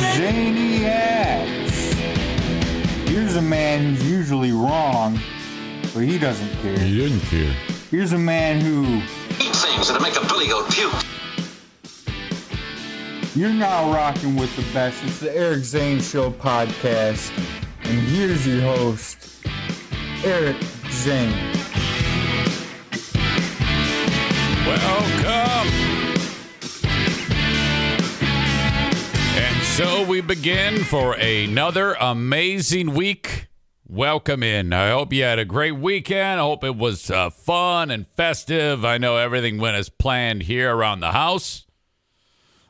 Zaniacs. Here's a man who's usually wrong, but he doesn't care. He didn't care. Here's a man who Eat things that'll make a billy goat puke. you're now rocking with the best. It's the Eric Zane Show podcast. And here's your host, Eric Zane. Welcome. So we begin for another amazing week. Welcome in. I hope you had a great weekend. I hope it was uh, fun and festive. I know everything went as planned here around the house.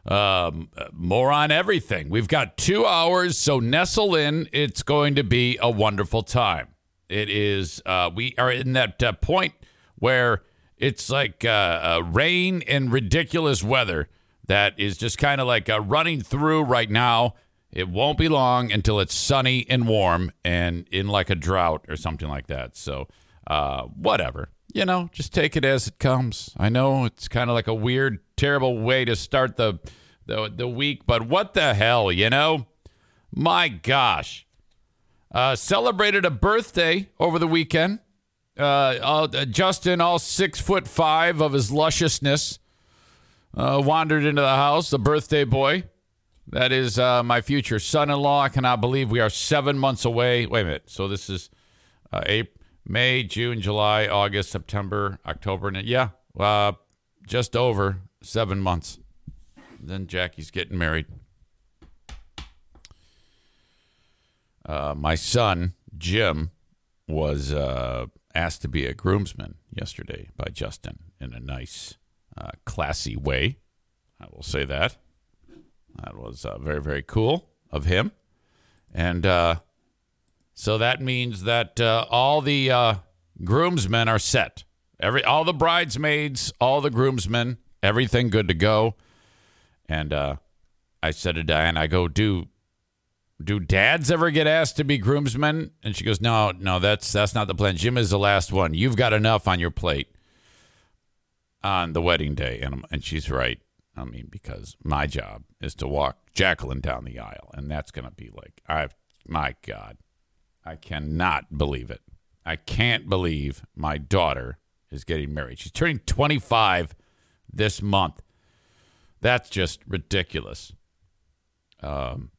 Um, more on everything. We've got two hours, so nestle in. It's going to be a wonderful time. It is. Uh, we are in that uh, point where it's like uh, uh, rain and ridiculous weather that is just kind of like uh, running through right now. It won't be long until it's sunny and warm and in like a drought or something like that. So, uh, whatever. You know, just take it as it comes. I know it's kind of like a weird, terrible way to start the, the the week, but what the hell, you know? My gosh. Uh, celebrated a birthday over the weekend. Uh, uh, Justin, all six foot five of his lusciousness, uh, wandered into the house. The birthday boy, that is uh, my future son-in-law. I cannot believe we are seven months away. Wait a minute. So this is uh, April, May, June, July, August, September, October, and yeah, uh, just over seven months. Then Jackie's getting married. Uh, my son Jim was uh, asked to be a groomsman yesterday by Justin in a nice, uh, classy way. I will say that. That was uh, very, very cool of him. And uh, so that means that uh, all the uh, groomsmen are set. Every all the bridesmaids, all the groomsmen, everything good to go. And uh, I said to Diane, I go, do do dads ever get asked to be groomsmen? And she goes, No, no, that's that's not the plan. Jim is the last one. You've got enough on your plate on the wedding day. And and she's right. I mean, because my job is to walk Jacqueline down the aisle, and that's gonna be like I my God. I cannot believe it. I can't believe my daughter is getting married. She's turning 25 this month. That's just ridiculous. Um,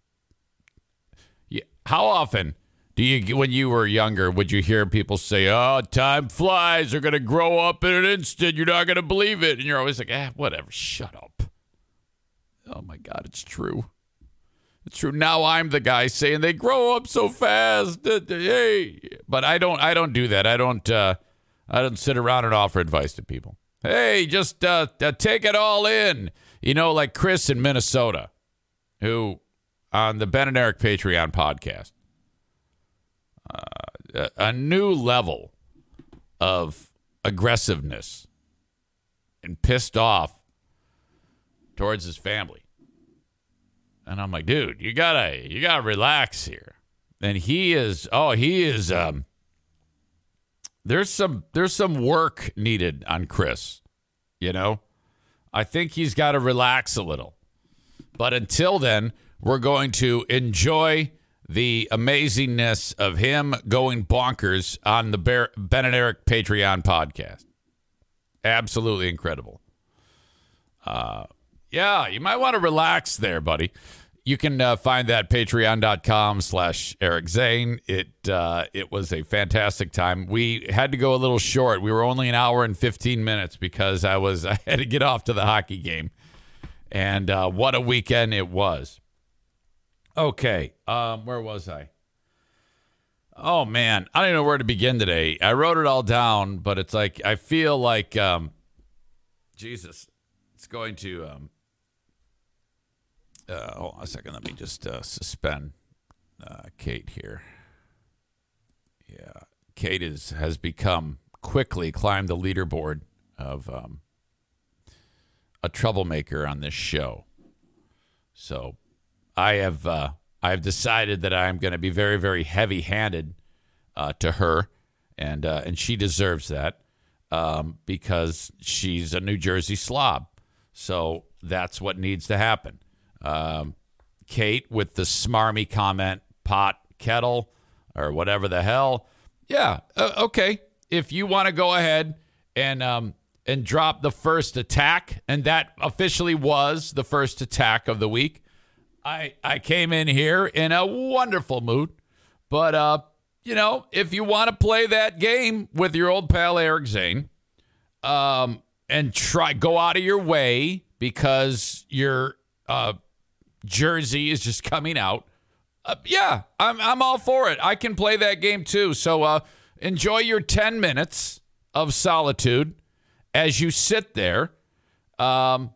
yeah, how often do you, when you were younger, would you hear people say, "Oh, time flies. They're gonna grow up in an instant. You're not gonna believe it," and you're always like, "Ah, whatever. Shut up." Oh my God, it's true. It's true. Now I'm the guy saying they grow up so fast. Hey, but I don't. I don't do that. I don't. Uh, I don't sit around and offer advice to people. Hey, just uh, uh, take it all in. You know, like Chris in Minnesota, who on the Ben and Eric Patreon podcast, a, a new level of aggressiveness and pissed off towards his family. And I'm like, dude, you gotta you gotta relax here. And he is oh, he is um there's some there's some work needed on Chris. You know? I think he's got to relax a little. But until then, we're going to enjoy the amazingness of him going bonkers on the Ben and Eric Patreon podcast. Absolutely incredible. uh, yeah, you might want to relax there, buddy. You can uh, find that patreon.com slash Eric Zane. It uh, it was a fantastic time. We had to go a little short. We were only an hour and 15 minutes because I was I had to get off to the hockey game. And uh, what a weekend it was. Okay, um, where was I? Oh man, I don't know where to begin today. I wrote it all down, but it's like I feel like um, Jesus, it's going to. Um, uh, hold on a second. Let me just uh, suspend uh, Kate here. Yeah, Kate is has become quickly climbed the leaderboard of um, a troublemaker on this show. So I have uh, I have decided that I'm going to be very very heavy handed uh, to her, and uh, and she deserves that um, because she's a New Jersey slob. So that's what needs to happen. Um, Kate with the smarmy comment, pot kettle or whatever the hell. Yeah, okay. If you want to go ahead and um, and drop the first attack, and that officially was the first attack of the week. I I came in here in a wonderful mood, but uh, you know, if you want to play that game with your old pal Eric Zane, um, and try go out of your way because your uh, jersey is just coming out. Uh, yeah, I'm I'm all for it. I can play that game too. So uh, enjoy your ten minutes of solitude as you sit there, um,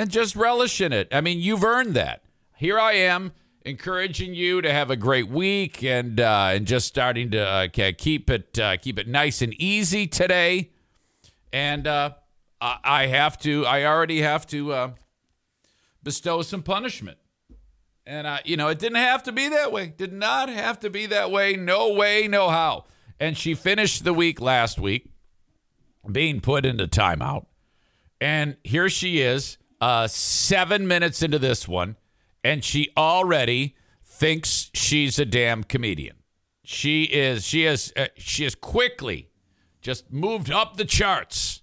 and just relish in it. I mean, you've earned that. Here I am encouraging you to have a great week and uh, and just starting to uh, keep it uh, keep it nice and easy today. And uh, I, I have to. I already have to uh, bestow some punishment. And I, you know, it didn't have to be that way. Did not have to be that way. No way, no how. And she finished the week last week being put into timeout. And here she is, uh, seven minutes into this one, and she already thinks she's a damn comedian. She is. She is. Uh, she has quickly just moved up the charts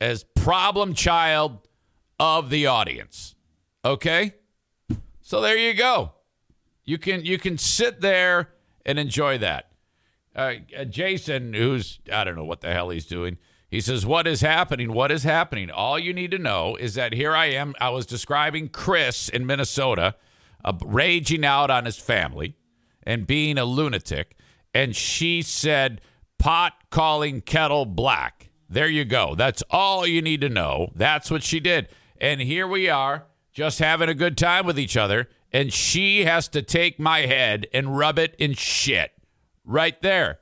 as problem child of the audience. Okay, so there you go. You can you can sit there and enjoy that. Uh, Jason, who's I don't know what the hell he's doing. He says, What is happening? What is happening? All you need to know is that here I am. I was describing Chris in Minnesota, uh, raging out on his family and being a lunatic. And she said, Pot calling kettle black. There you go. That's all you need to know. That's what she did. And here we are, just having a good time with each other. And she has to take my head and rub it in shit right there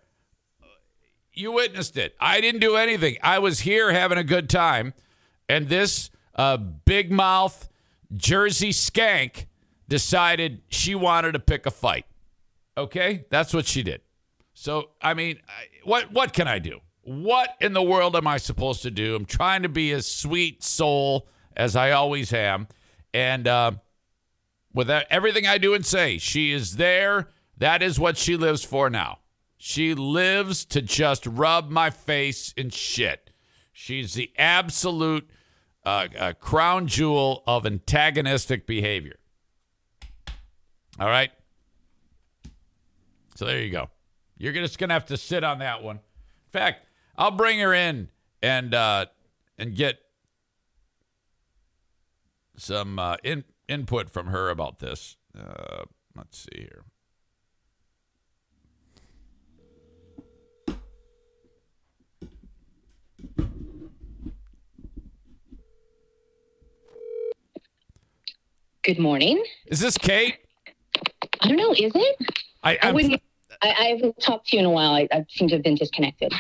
you witnessed it. I didn't do anything. I was here having a good time, and this uh, big mouth Jersey skank decided she wanted to pick a fight. Okay, that's what she did. So I mean, what what can I do? What in the world am I supposed to do? I'm trying to be as sweet soul as I always am, and uh, with everything I do and say, she is there. That is what she lives for now. She lives to just rub my face in shit. She's the absolute uh, uh, crown jewel of antagonistic behavior. All right. So there you go. You're just gonna have to sit on that one. In fact, I'll bring her in and uh, and get some uh, in, input from her about this. Uh, let's see here. Good morning. Is this Kate? I don't know. Is it? I, I wouldn't. I, I haven't talked to you in a while. I, I seem to have been disconnected.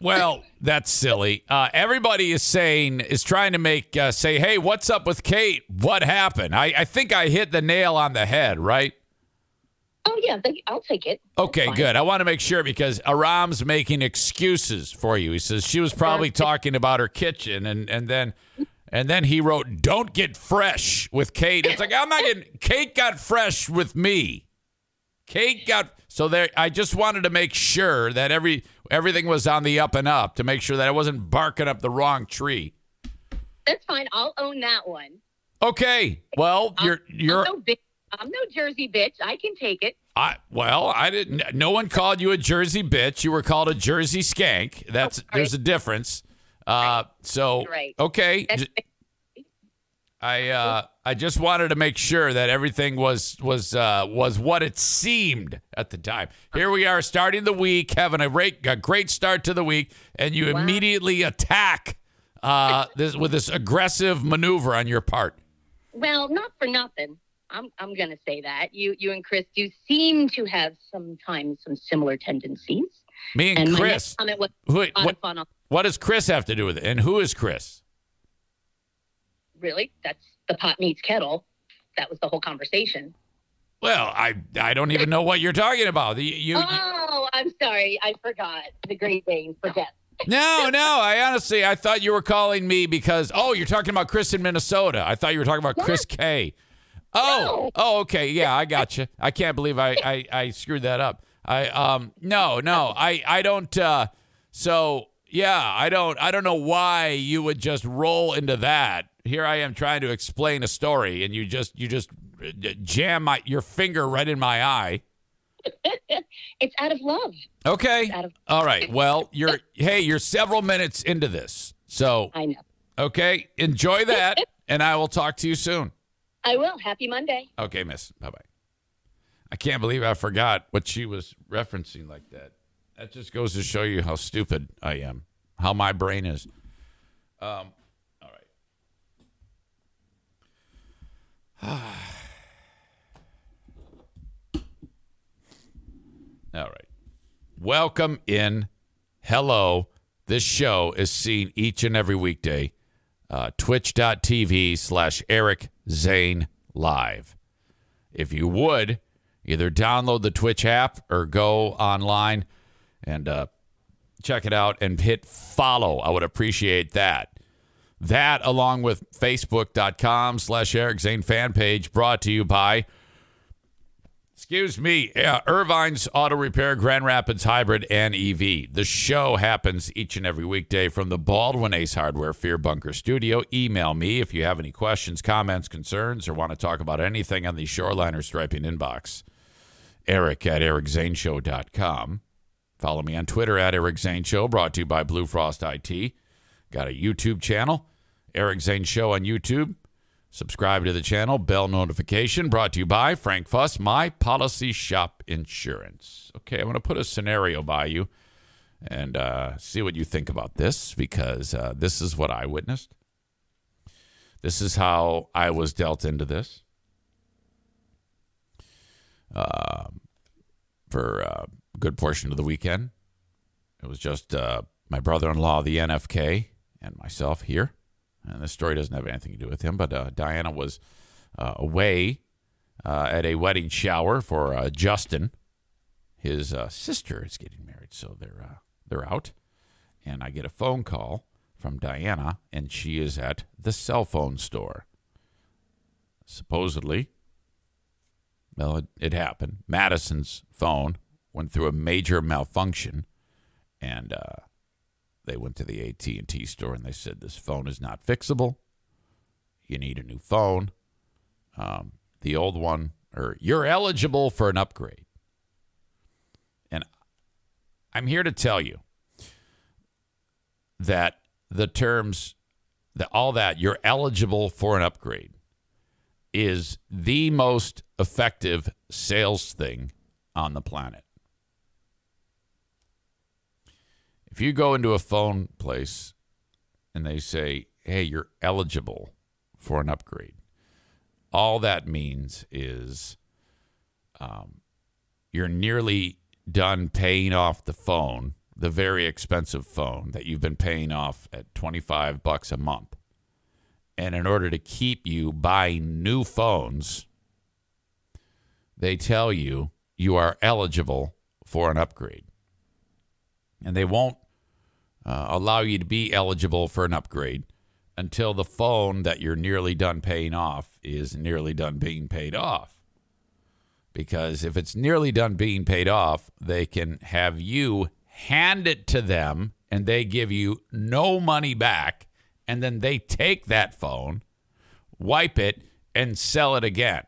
Well, that's silly. Uh, everybody is saying is trying to make uh, say, "Hey, what's up with Kate? What happened?" I, I think I hit the nail on the head, right? Oh yeah, they, I'll take it. Okay, good. I want to make sure because Aram's making excuses for you. He says she was probably talking about her kitchen, and and then and then he wrote, "Don't get fresh with Kate." It's like I'm not getting. Kate got fresh with me. Kate got so there. I just wanted to make sure that every everything was on the up and up to make sure that I wasn't barking up the wrong tree. That's fine. I'll own that one. Okay. Well, you're you're. I'm no. I'm no Jersey bitch. I can take it. I well, I didn't. No one called you a Jersey bitch. You were called a Jersey skank. That's Oh, there's a difference. Uh, so Right. okay. I uh, I just wanted to make sure that everything was was uh, was what it seemed at the time. Here we are, starting the week, having a great a great start to the week, and you immediately attack uh, this with this aggressive maneuver on your part. Well, not for nothing. I'm I'm gonna say that you you and Chris do seem to have sometimes some similar tendencies. Me and, And Chris. was what, what does Chris have to do with it? And who is Chris? Really, that's the pot meets kettle. That was the whole conversation. Well, I I don't even know what you're talking about. The- You, you- Oh, I'm sorry. I forgot. The Great Dane. Forget. no, no. I honestly I thought you were calling me because oh, you're talking about Chris in Minnesota. I thought you were talking about Chris K. Oh, oh, okay. Yeah, I got you. I can't believe I, I I screwed that up. I um no no I I don't. uh So yeah, I don't I don't know why you would just roll into that. Here I am trying to explain a story, and you just you just uh, jam my your finger right in my eye. It's out of love. Okay. Of- All right. Well, you're hey, you're several minutes into this. So, I know. okay, enjoy that and I will talk to you soon. I will. Happy Monday. Okay, miss. Bye-bye. I can't believe I forgot what she was referencing like that. That just goes to show you how stupid I am, how my brain is. Um, all right. All right. Welcome in. Hello. This show is seen each and every weekday. Uh, Twitch.tv slash Eric Zane Live. If you would, either download the Twitch app or go online and uh, check it out and hit follow. I would appreciate that. That, along with Facebook.com slash Eric Zane fan page, brought to you by Excuse me, uh, Ervine's Auto Repair, Grand Rapids Hybrid, and EV. The show happens each and every weekday from the Baldwin Ace Hardware Fear Bunker Studio. Email me if you have any questions, comments, concerns, or want to talk about anything on the Shoreliner Striping inbox. Eric at ericzaneshow.com. Follow me on Twitter at Eric Zane Show, brought to you by Blue Frost IT. Got a YouTube channel, Eric Zane Show on YouTube. Subscribe to the channel, bell notification brought to you by Frank Fuss, My Policy Shop Insurance. Okay, I'm going to put a scenario by you and uh, see what you think about this because uh, this is what I witnessed. This is how I was dealt into this. Um, for a good portion of the weekend, it was just uh, my brother in law, the NFK, and myself here and this story doesn't have anything to do with him, but uh, Diana was uh, away uh, at a wedding shower for uh, Justin. His uh, sister is getting married, so they're uh, they're out, and I get a phone call from Diana, and she is at the cell phone store. Supposedly, well, it, it happened. Madison's phone went through a major malfunction, and uh, they went to the AT&T store and they said this phone is not fixable. You need a new phone. Um, the old one, or you're eligible for an upgrade. And I'm here to tell you that the terms, that all that you're eligible for an upgrade, is the most effective sales thing on the planet. If you go into a phone place and they say, hey, you're eligible for an upgrade, all that means is um, you're nearly done paying off the phone, the very expensive phone that you've been paying off at 25 bucks a month. And in order to keep you buying new phones, they tell you you are eligible for an upgrade and they won't uh, allow you to be eligible for an upgrade until the phone that you're nearly done paying off is nearly done being paid off. Because if it's nearly done being paid off, they can have you hand it to them and they give you no money back and then they take that phone, wipe it, and sell it again.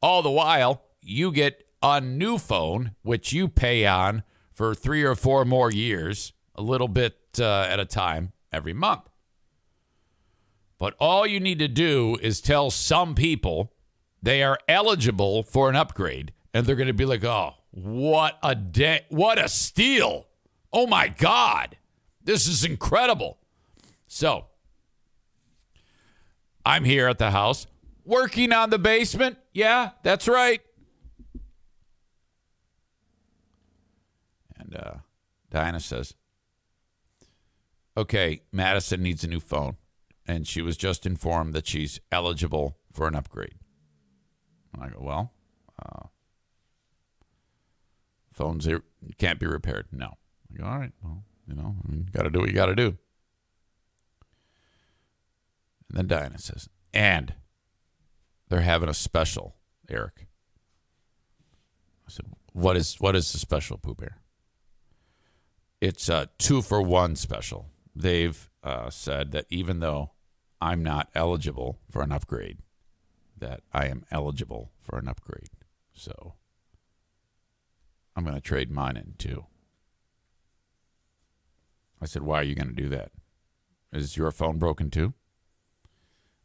All the while, you get a new phone, which you pay on for three or four more years, a little bit uh, at a time every month. But all you need to do is tell some people they are eligible for an upgrade, and they're going to be like, oh, what a day, what a steal. Oh my God, this is incredible. So, I'm here at the house working on the basement. Yeah, that's right. And uh, Diana says, okay, Madison needs a new phone. And she was just informed that she's eligible for an upgrade. And I go, well, uh, phones can't be repaired. No. I go, all right, well, you know, got to do what you got to do. And then Diana says, and they're having a special, Eric. I said, what is what is the special, Pooh Bear? It's a two for one special. They've uh, said that even though I'm not eligible for an upgrade, that I am eligible for an upgrade. So I'm going to trade mine in too. I said, Why are you going to do that? Is your phone broken too?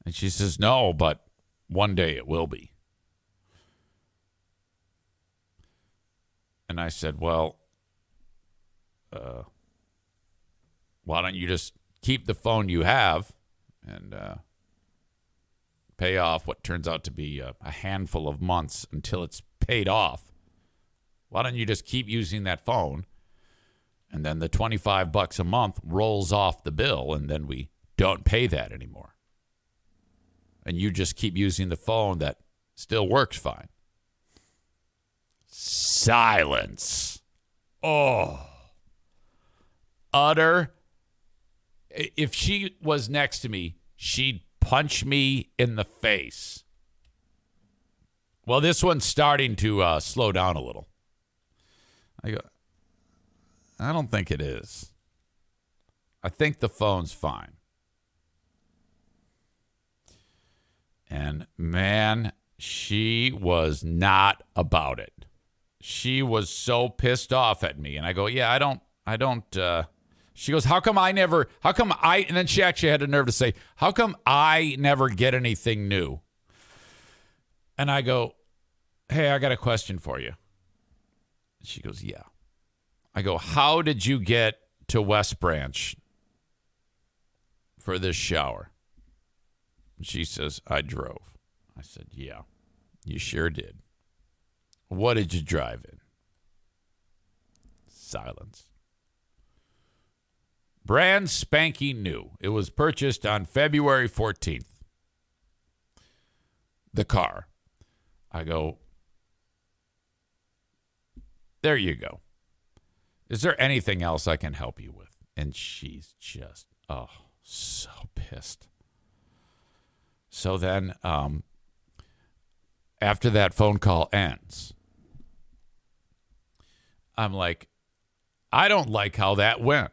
And she says, No, but one day it will be. And I said, Well, uh, why don't you just keep the phone you have and uh, pay off what turns out to be a, a handful of months until it's paid off? Why don't you just keep using that phone? And then the 25 bucks a month rolls off the bill, and then we don't pay that anymore. And you just keep using the phone that still works fine. Silence. Oh. Utter. If she was next to me, she'd punch me in the face. Well, this one's starting to uh, slow down a little. I go, I don't think it is. I think the phone's fine. And man, she was not about it. She was so pissed off at me. And I go, Yeah, I don't, I don't, uh, she goes, How come I never, how come I, and then she actually had the nerve to say, How come I never get anything new? And I go, Hey, I got a question for you. She goes, Yeah. I go, How did you get to West Branch for this shower? She says, I drove. I said, Yeah, you sure did. What did you drive in? Silence. Brand spanking new. It was purchased on February 14th. The car. I go, There you go. Is there anything else I can help you with? And she's just, oh, so pissed. So then, um, after that phone call ends, I'm like, I don't like how that went.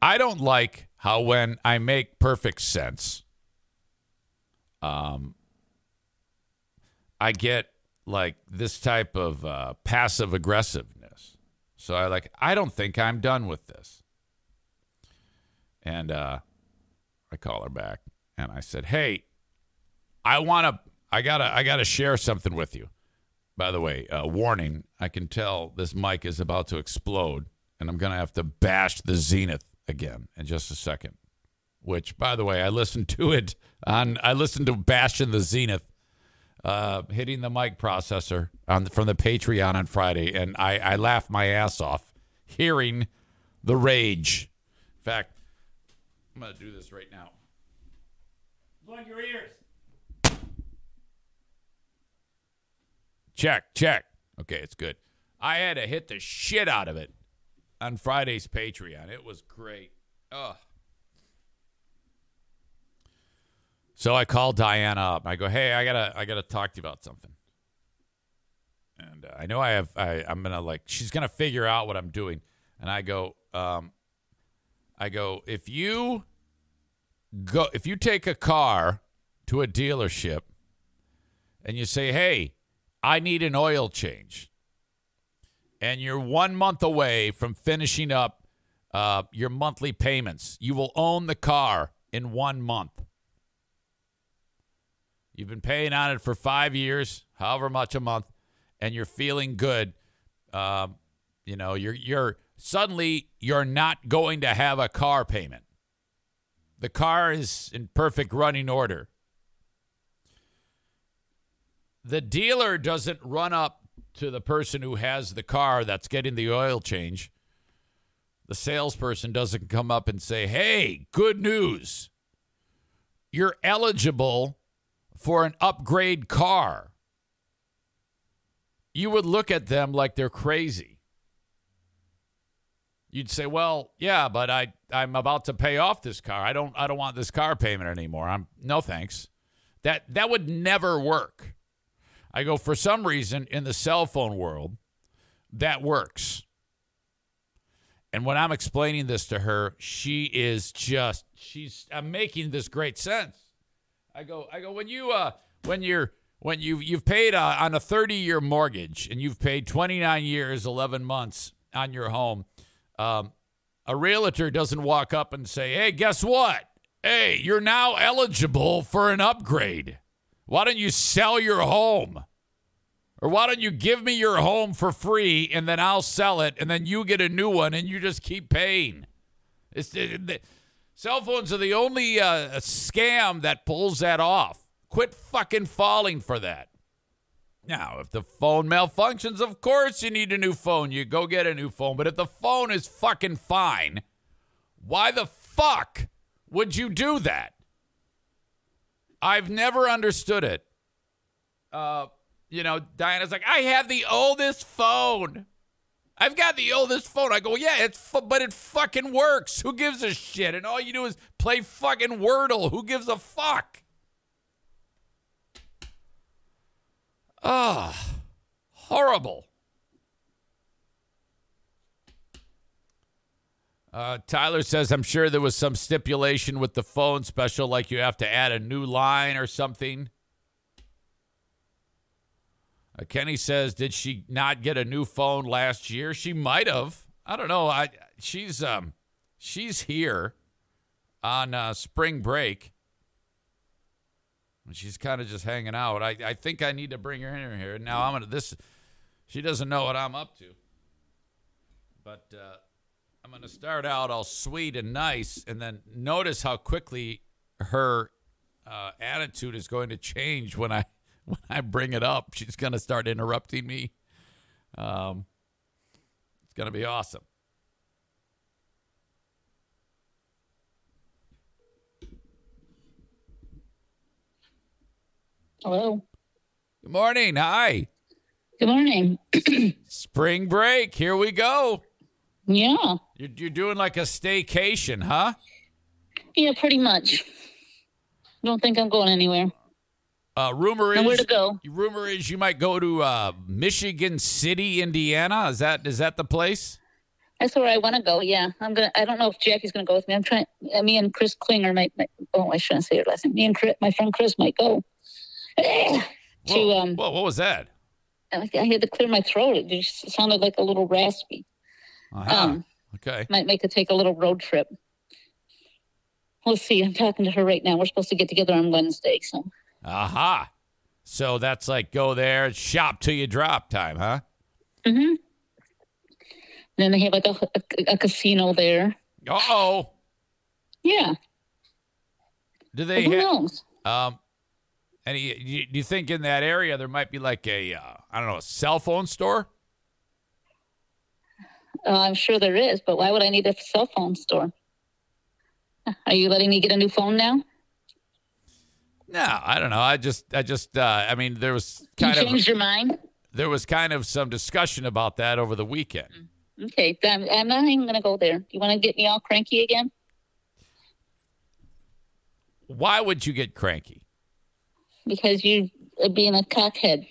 I don't like how when I make perfect sense, um, I get like this type of uh, passive aggressiveness. So I like, I don't think I'm done with this. And uh, I call her back and I said, Hey, I want to, I gotta, I gotta share something with you. By the way, uh, warning: I can tell this mic is about to explode, and I'm gonna have to bash the Zenith again in just a second. Which, by the way, I listened to it on. I listened to bashing the Zenith, uh, hitting the mic processor on from the Patreon on Friday, and I, I laughed my ass off hearing the rage. In fact, I'm gonna do this right now. Plug your ears. Check, check. Okay, it's good. I had to hit the shit out of it on Friday's Patreon. It was great. Ugh. So I called Diana up. I go, "Hey, I gotta, I gotta talk to you about something." And uh, I know I have, I, I'm gonna like, she's gonna figure out what I'm doing. And I go, um, I go, if you go, if you take a car to a dealership and you say, hey, I need an oil change, and you're one month away from finishing up uh, your monthly payments, you will own the car in one month. You've been paying on it for five years, however much a month, and you're feeling good. Um, you know, you're you're suddenly you're not going to have a car payment. The car is in perfect running order. The dealer doesn't run up to the person who has the car that's getting the oil change. The salesperson doesn't come up and say, Hey, good news. You're eligible for an upgrade car. You would look at them like they're crazy. You'd say, "Well, yeah, but I I'm about to pay off this car. I don't I don't want this car payment anymore. I'm no thanks." That that would never work. I go for some reason in the cell phone world that works. And when I'm explaining this to her, she is just she's I'm making this great sense. I go I go when you uh when you're when you you've paid uh, on a 30 year mortgage and you've paid 29 years 11 months on your home um, a realtor doesn't walk up and say hey guess what hey you're now eligible for an upgrade why don't you sell your home or why don't you give me your home for free and then I'll sell it and then you get a new one and you just keep paying it's the, the, cell phones are the only uh, scam that pulls that off Quit fucking falling for that. Now, if the phone malfunctions, of course you need a new phone. You go get a new phone. But if the phone is fucking fine, why the fuck would you do that? I've never understood it. Uh, you know, Diana's like, I have the oldest phone. I've got the oldest phone. I go, yeah, it's but it fucking works. Who gives a shit? And all you do is play fucking Wordle. Who gives a fuck? Ah, horrible. Uh, Tyler says, I'm sure there was some stipulation with the phone special, like you have to add a new line or something. Uh, Kenny says, did she not get a new phone last year? She might have. I don't know. I she's um she's here on uh, spring break. And She's kind of just hanging out. I, I think I need to bring her in here. Now I'm gonna this. She doesn't know what I'm up to. But uh, I'm gonna start out all sweet and nice, and then notice how quickly her uh, attitude is going to change when I when I bring it up. She's gonna start interrupting me. Um, it's gonna be awesome. Hello. Good morning. Hi. Good morning. Spring break. Here we go. Yeah. You're, you're doing like a staycation, huh? Yeah, pretty much. Don't think I'm going anywhere. Uh, rumor is to go. Rumor is you might go to uh, Michigan City, Indiana. Is that is that the place? That's where I want to go. Yeah, I'm gonna. I don't know if Jackie's gonna go with me. I'm trying. Uh, me and Chris Klinger might. might oh, I shouldn't say her last name. Me and Chris, my friend Chris might go. to Whoa, um. whoa, what was that? I I had to clear my throat. It just sounded like a little raspy. Uh-huh. Um, okay. Might make her take a little road trip. We'll see. I'm talking to her right now. We're supposed to get together on Wednesday. So Aha. So that's like go there, shop till you drop time, huh? Mm hmm then they have like a, a, a casino there. Uh oh. Yeah. Do But they who have knows? um any you, do you think in that area there might be like a uh, I don't know, a cell phone store? Uh, I'm sure there is, but why would I need a cell phone store? Are you letting me get a new phone now? No, I don't know. I just I just uh I mean there was You kind of changed your mind? there was kind of some discussion about that over the weekend. Okay, then I'm not even going to go there. You want to get me all cranky again? Why would you get cranky? Because you are being a cockhead.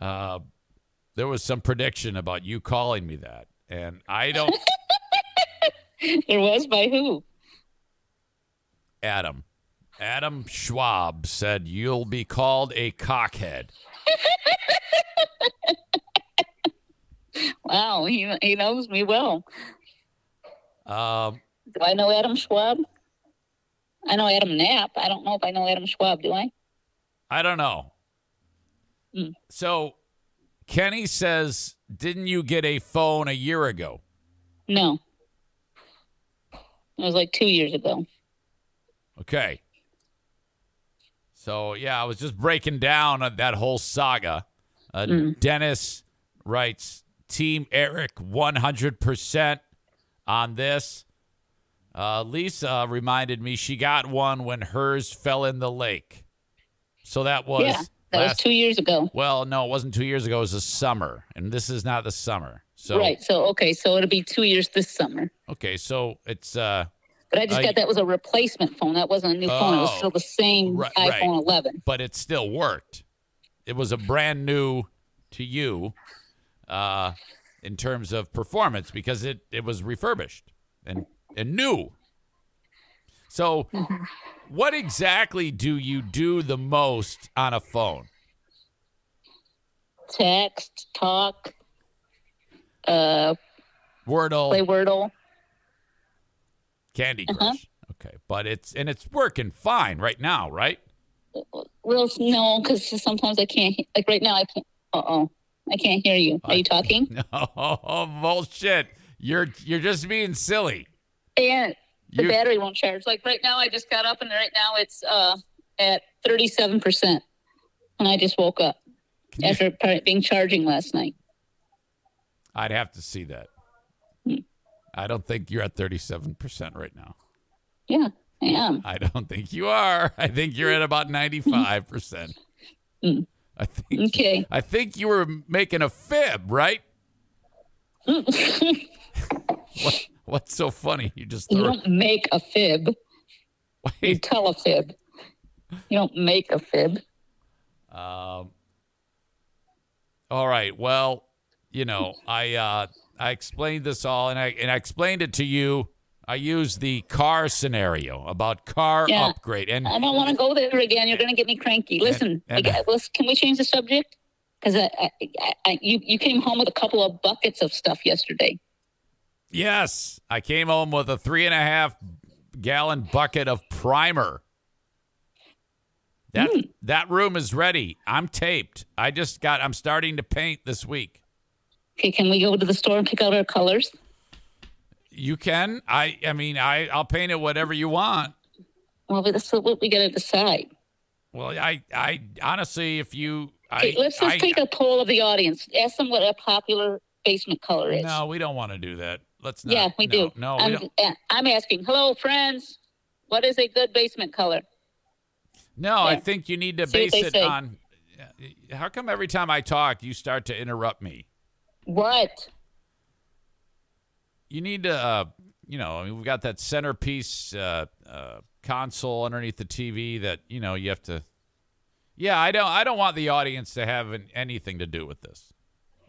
Uh, there was some prediction about you calling me that, and I don't. There was by who? Adam. Adam Schwab said you'll be called a cockhead. Wow, he he knows me well. Um, Do I know Adam Schwab? I know Adam Knapp. I don't know if I know Adam Schwab. Do I? I don't know. Mm. So Kenny says, didn't you get a phone a year ago? No. It was like two years ago. Okay. So yeah, I was just breaking down uh, that whole saga. Uh, Dennis writes, "Team Eric, one hundred percent on this." Uh, Lisa reminded me she got one when hers fell in the lake. So that was yeah, that was two years ago. Well, no, it wasn't two years ago. It was the summer, and this is not the summer. So right. So okay. So it'll be two years this summer. okay, so it's uh, But I just Uh, got that was a replacement phone. That wasn't a new phone. It was Oh. still the same Right, iPhone right. 11. but it still worked. It was a brand new to you uh, in terms of performance because it, it was refurbished and, and new. So, what exactly do you do the most on a phone? Text, talk, uh, Wordle, play Wordle. Candy Crush. Uh-huh. Okay, but it's and it's working fine right now, right? Well, no, because sometimes I can't. Like right now, I can't. Uh oh, I can't hear you. Are you talking? No bullshit. You're you're just being silly. And the You- battery won't charge. Like right now, I just got up and right now it's uh at thirty seven percent, and I just woke up after being charging last night. I'd have to see that. I don't think you're at 37% right now. Yeah, I am. I don't think you are. I think you're at about 95%. Hmm. I think Okay. I think you were making a fib, right? what, what's so funny? You just You throw, don't make a fib. You wait. tell a fib. You don't make a fib. Um, all right. Well, you know, I uh, I explained this all, and I and I explained it to you. I used the car scenario about car Yeah. upgrade, and I don't want to go there again. You're going to get me cranky. Listen, and- I let's- can we change the subject? Because I, I, I, I, you, you came home with a couple of buckets of stuff yesterday. yes, I came home with a three and a half gallon bucket of primer. That Hmm. that room is ready. I'm taped. I just got. I'm starting to paint this week. Okay, can we go to the store and pick out our colors? You can. I. I mean, I. I'll paint it whatever you want. Well, but that's what we got to decide. Well, I. I honestly, if you. Okay, I, let's just I- take a poll of the audience. Ask them what a popular basement color is. No, we don't want to do that. Let's not. yeah, we no, do. No, I'm, don't. uh, I'm asking. Hello, friends. What is a good basement color? No, I think you need to See base it say. on. How come every time I talk, you start to interrupt me? What? You need to, uh, you know, I mean, we've got that centerpiece uh, uh, console underneath the TV that you know you have to. Yeah, I don't. I don't want the audience to have an, anything to do with this.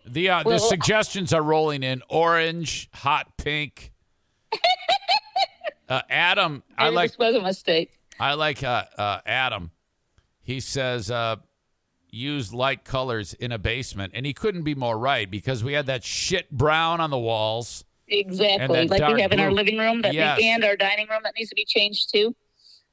The uh, the suggestions are rolling in: orange, hot pink. uh, Adam, I Maybe like this was a mistake. I like uh, uh, Adam. He says uh, use light colors in a basement, and he couldn't be more right because we had that shit brown on the walls. Exactly. Like we have in our living room that Yes. and our dining room that needs to be changed too.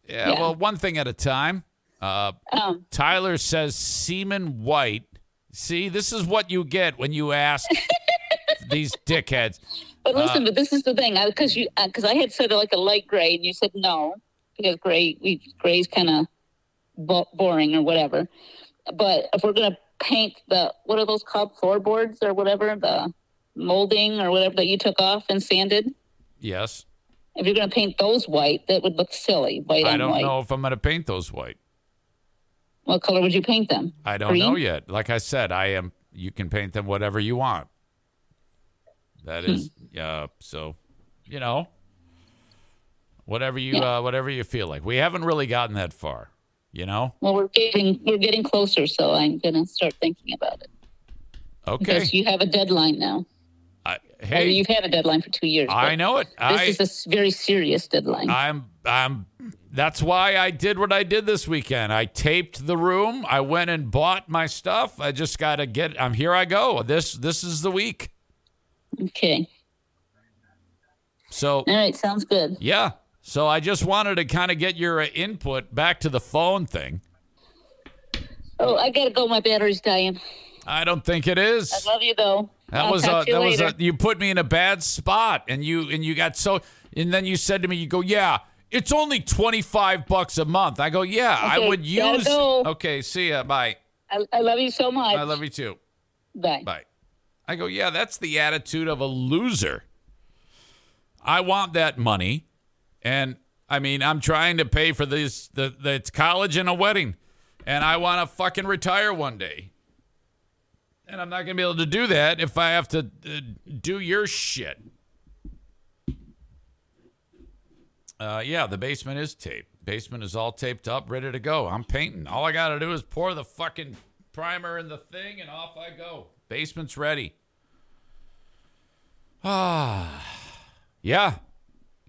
Yeah, Yeah. well, one thing at a time. Uh, Um, Tyler says semen white. See, this is what you get when you ask these dickheads. but listen, Uh, but this is the thing, because you because I had said like a light gray, and you said no because gray we gray's kind of bo- boring or whatever. But if we're gonna paint the what are those called floorboards or whatever the molding or whatever that you took off and sanded. Yes, If you're gonna paint those white, that would look silly. White I don't white. know if I'm going to paint those white. What color would you paint them? I don't Green? know yet. Like I said, I am. You can paint them whatever you want. That is, Hmm. uh, so, you know, whatever you Yeah. uh, whatever you feel like. We haven't really gotten that far, you know. Well, we're getting we're getting closer, so I'm gonna start thinking about it Okay, because you have a deadline now. I, I Hey, mean, you've had a deadline for two years. I know it. This I is a very serious deadline. I'm I'm that's why I did what I did this weekend. I taped the room. I went and bought my stuff. I just got to get I'm here I go. This this is the week. okay. So, All right. Sounds good. yeah. So I just wanted to kind of get your uh, input back to the phone thing. Oh, I gotta go. My battery's dying. I don't think it is. I love you though. That I'll was a, you that was a, you put me in a bad spot and you and you got so and then you said to me you go yeah it's only 25 bucks a month I go yeah I would use okay see ya bye I, I love you so much. I love you too Bye. bye I go yeah that's the attitude of a loser I want that money and I mean I'm trying to pay for this the, the it's college and a wedding and I want to fucking retire one day and I'm not going to be able to do that if I have to uh, do your shit. Uh, yeah, the basement is taped. Basement is all taped up, ready to go. I'm painting. All I got to do is pour the fucking primer in the thing, and off I go. Basement's ready. Ah, yeah.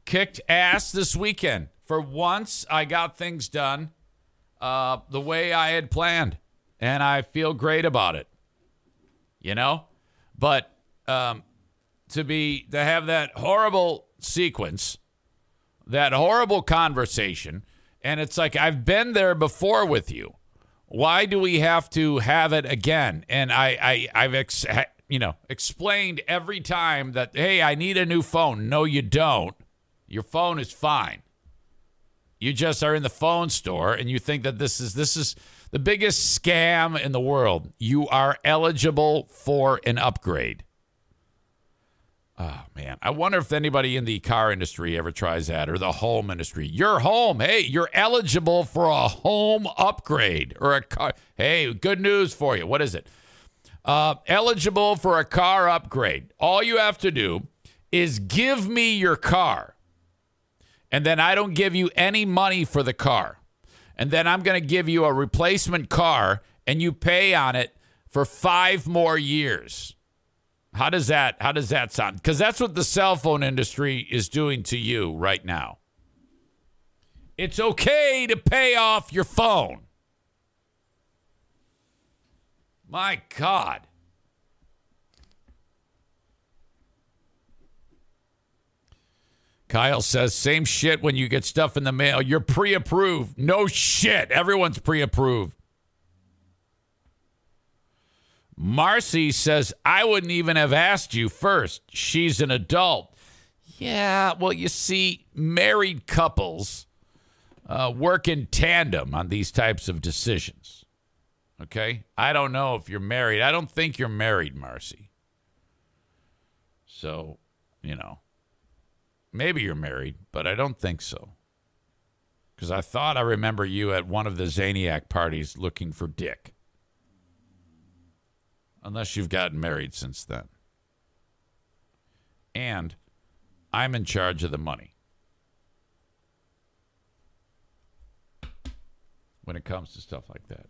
Kicked ass this weekend. For once, I got things done uh, the way I had planned, and I feel great about it you know? But um to be to have that horrible sequence that horrible conversation and it's like i've been there before with you. Why do we have to have it again? And i i i've ex, you know explained every time that hey i need a new phone. No you don't your phone is fine you just are in the phone store and you think that this is this is the biggest scam in the world. You are eligible for an upgrade. Oh man, I wonder if anybody in the car industry ever tries that or the home industry. Your home, hey, you're eligible for a home upgrade or a car. Hey, good news for you. What is it? Uh, eligible for a car upgrade. All you have to do is give me your car and then I don't give you any money for the car. And then I'm going to give you a replacement car and you pay on it for 5 more years. How does that how does that sound? Cuz that's what the cell phone industry is doing to you right now. It's okay to pay off your phone. My god. Kyle says, same shit when you get stuff in the mail. You're pre approved. No shit. Everyone's pre approved. Marcy says, I wouldn't even have asked you first. She's an adult. Yeah, well, you see, married couples uh, work in tandem on these types of decisions. Okay? I don't know if you're married. I don't think you're married, Marcy. So, you know. Maybe you're married, but I don't think so. Because I thought I remember you at one of the Zaniac parties looking for Dick. Unless you've gotten married since then. And I'm in charge of the money. When it comes to stuff like that.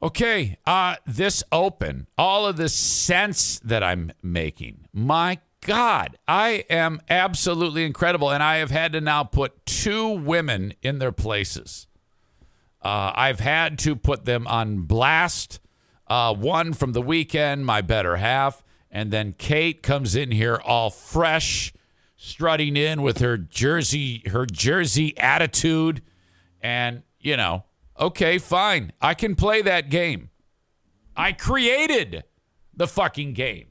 Okay, uh, this open, all of the sense that I'm making, my God, I am absolutely incredible. And I have had to now put two women in their places. Uh, I've had to put them on blast. Uh, one from the weekend, my better half. And then Kate comes in here all fresh, strutting in with her Jersey, her Jersey attitude. And, you know, okay, fine. I can play that game. I created the fucking game.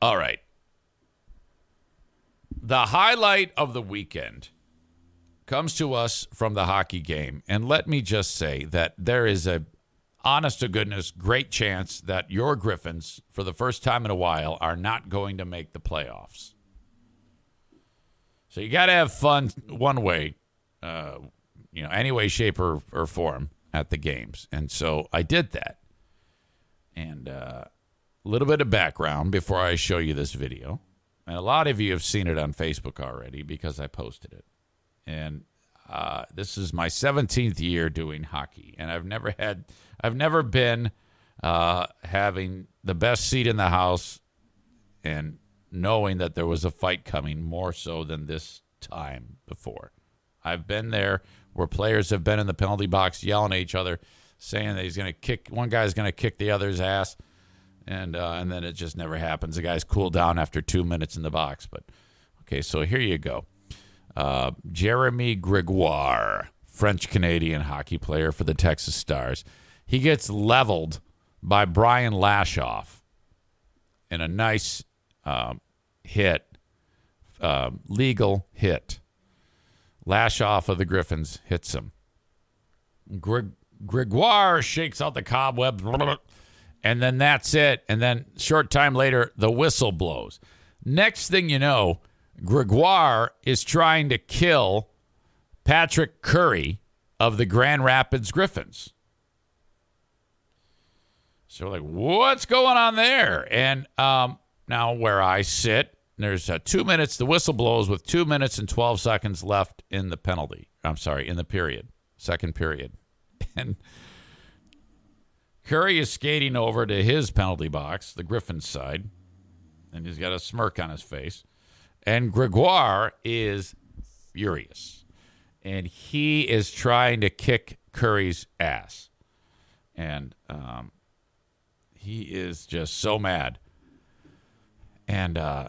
All right. The highlight of the weekend comes to us from the hockey game. And let me just say that there is a honest to goodness great chance that your Griffins, for the first time in a while, are not going to make the playoffs. So you got to have fun one way, uh, you know, any way, shape, or, or form at the games. And so I did that. And uh, a little bit of background before I show you this video. And a lot of you have seen it on Facebook already because I posted it. And uh, this is my 17th year doing hockey, and I've never had, I've never been uh, having the best seat in the house and knowing that there was a fight coming more so than this time before. I've been there where players have been in the penalty box yelling at each other, saying that he's going to kick one guy's going to kick the other's ass, and uh, and then it just never happens. The guys cool down after two minutes in the box. But okay, so here you go. Uh, Jeremy Gregoire, French Canadian hockey player for the Texas Stars, he gets leveled by Brian Lashoff in a nice um, hit, uh, legal hit. Lashoff of the Griffins hits him. Gre- Gregoire shakes out the cobwebs, and then that's it. And then short time later, the whistle blows. Next thing you know, Gregoire is trying to kill Patrick Curry of the Grand Rapids Griffins. So like, what's going on there? And um, now where I sit, there's uh, two minutes. The whistle blows with two minutes and 12 seconds left in the penalty. I'm sorry, in the period, second period. And Curry is skating over to his penalty box, the Griffins side, and he's got a smirk on his face. And Gregoire is furious. And he is trying to kick Curry's ass. And um, he is just so mad. And uh,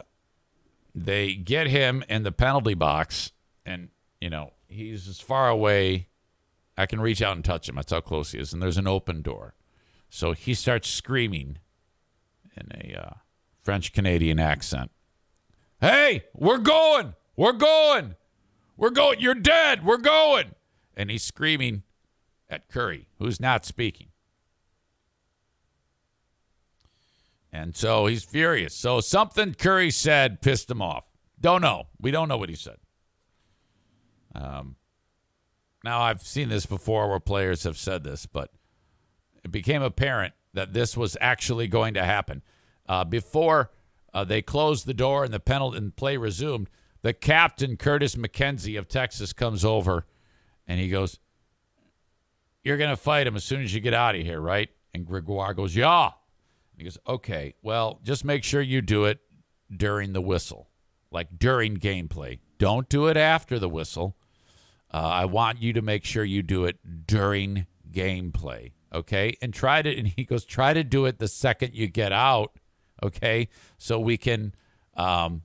they get him in the penalty box. And, you know, he's as far away. I can reach out and touch him. That's how close he is. And there's an open door. So he starts screaming in a uh, French Canadian accent. Hey, we're going. We're going. We're going. You're dead. We're going. And he's screaming at Curry, who's not speaking. And so he's furious. So something Curry said pissed him off. Don't know. We don't know what he said. Um, now, I've seen this before where players have said this, but it became apparent that this was actually going to happen. Uh, before uh, they closed the door and the penalty and play resumed, the captain, Curtis McKenzie of Texas, comes over and he goes, You're going to fight him as soon as you get out of here, right? And Gregoire goes, Yeah. He goes, Okay, well, just make sure you do it during the whistle, like during gameplay. Don't do it after the whistle. Uh, I want you to make sure you do it during gameplay, okay? And try to, and he goes, try to do it the second you get out, okay? So we can, um,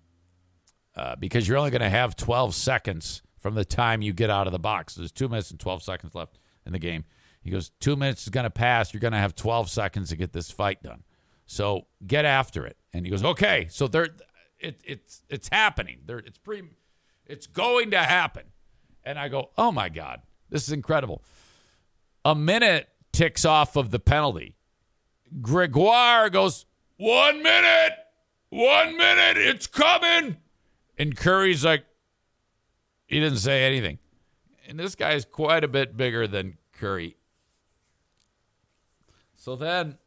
uh, because you're only going to have 12 seconds from the time you get out of the box. There's two minutes and 12 seconds left in the game. He goes, two minutes is going to pass. You're going to have 12 seconds to get this fight done. So get after it. And he goes, okay. So there, it, it's it's happening. There, it's pre, it's going to happen. And I go, oh my god, this is incredible. A minute ticks off of the penalty. Gregoire goes, one minute, one minute, it's coming. And Curry's like, he didn't say anything. And this guy is quite a bit bigger than Curry. So then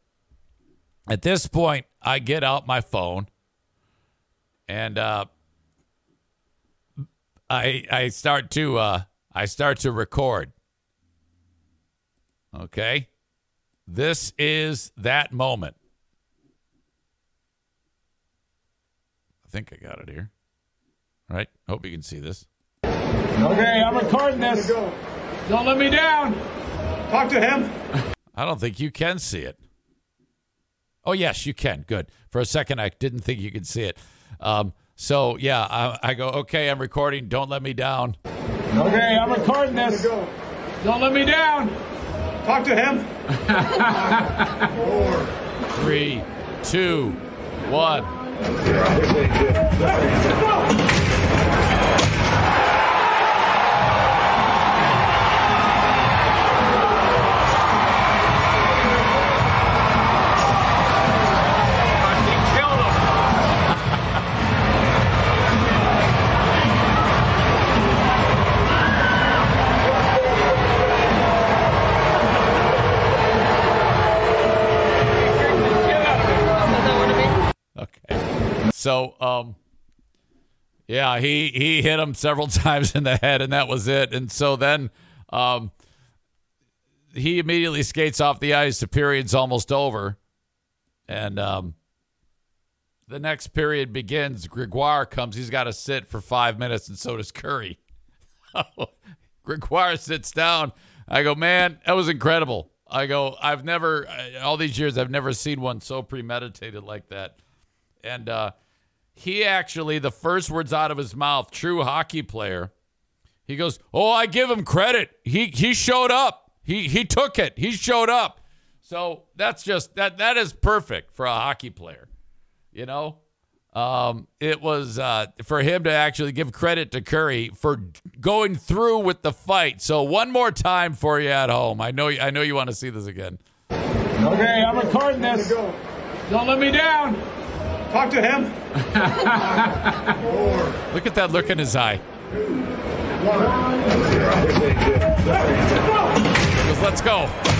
at this point, I get out my phone and uh, I I start to uh, I start to record. Okay? This is that moment. I think I got it here. All right? Hope you can see this. Okay, I'm recording this. Don't let me down. Talk to him. I don't think you can see it. Oh, yes, you can. Good. For a second, I didn't think you could see it. Um, so, yeah, I, I go, okay, I'm recording. Don't let me down. Okay, I'm recording this. Don't let me down. Talk to him. Three, two, one. So, um, Yeah, he he hit him several times in the head, and that was it. And so then, um, he immediately skates off the ice. The period's almost over, and um, the next period begins. Gregoire comes. He's got to sit for five minutes, and so does Curry. Gregoire sits down. I go, man, that was incredible. I go, I've never, all these years, I've never seen one so premeditated like that. And uh, he actually, the first words out of his mouth, true hockey player, he goes, "Oh, I give him credit. He he showed up. He he took it. He showed up." So that's just that that is perfect for a hockey player. You know, um, it was uh, for him to actually give credit to Curry for going through with the fight. So one more time for you at home. I know I know you want to see this again. Okay, I'm recording this. Don't let me down. Talk to him. Look at that look in his eye. Let's go.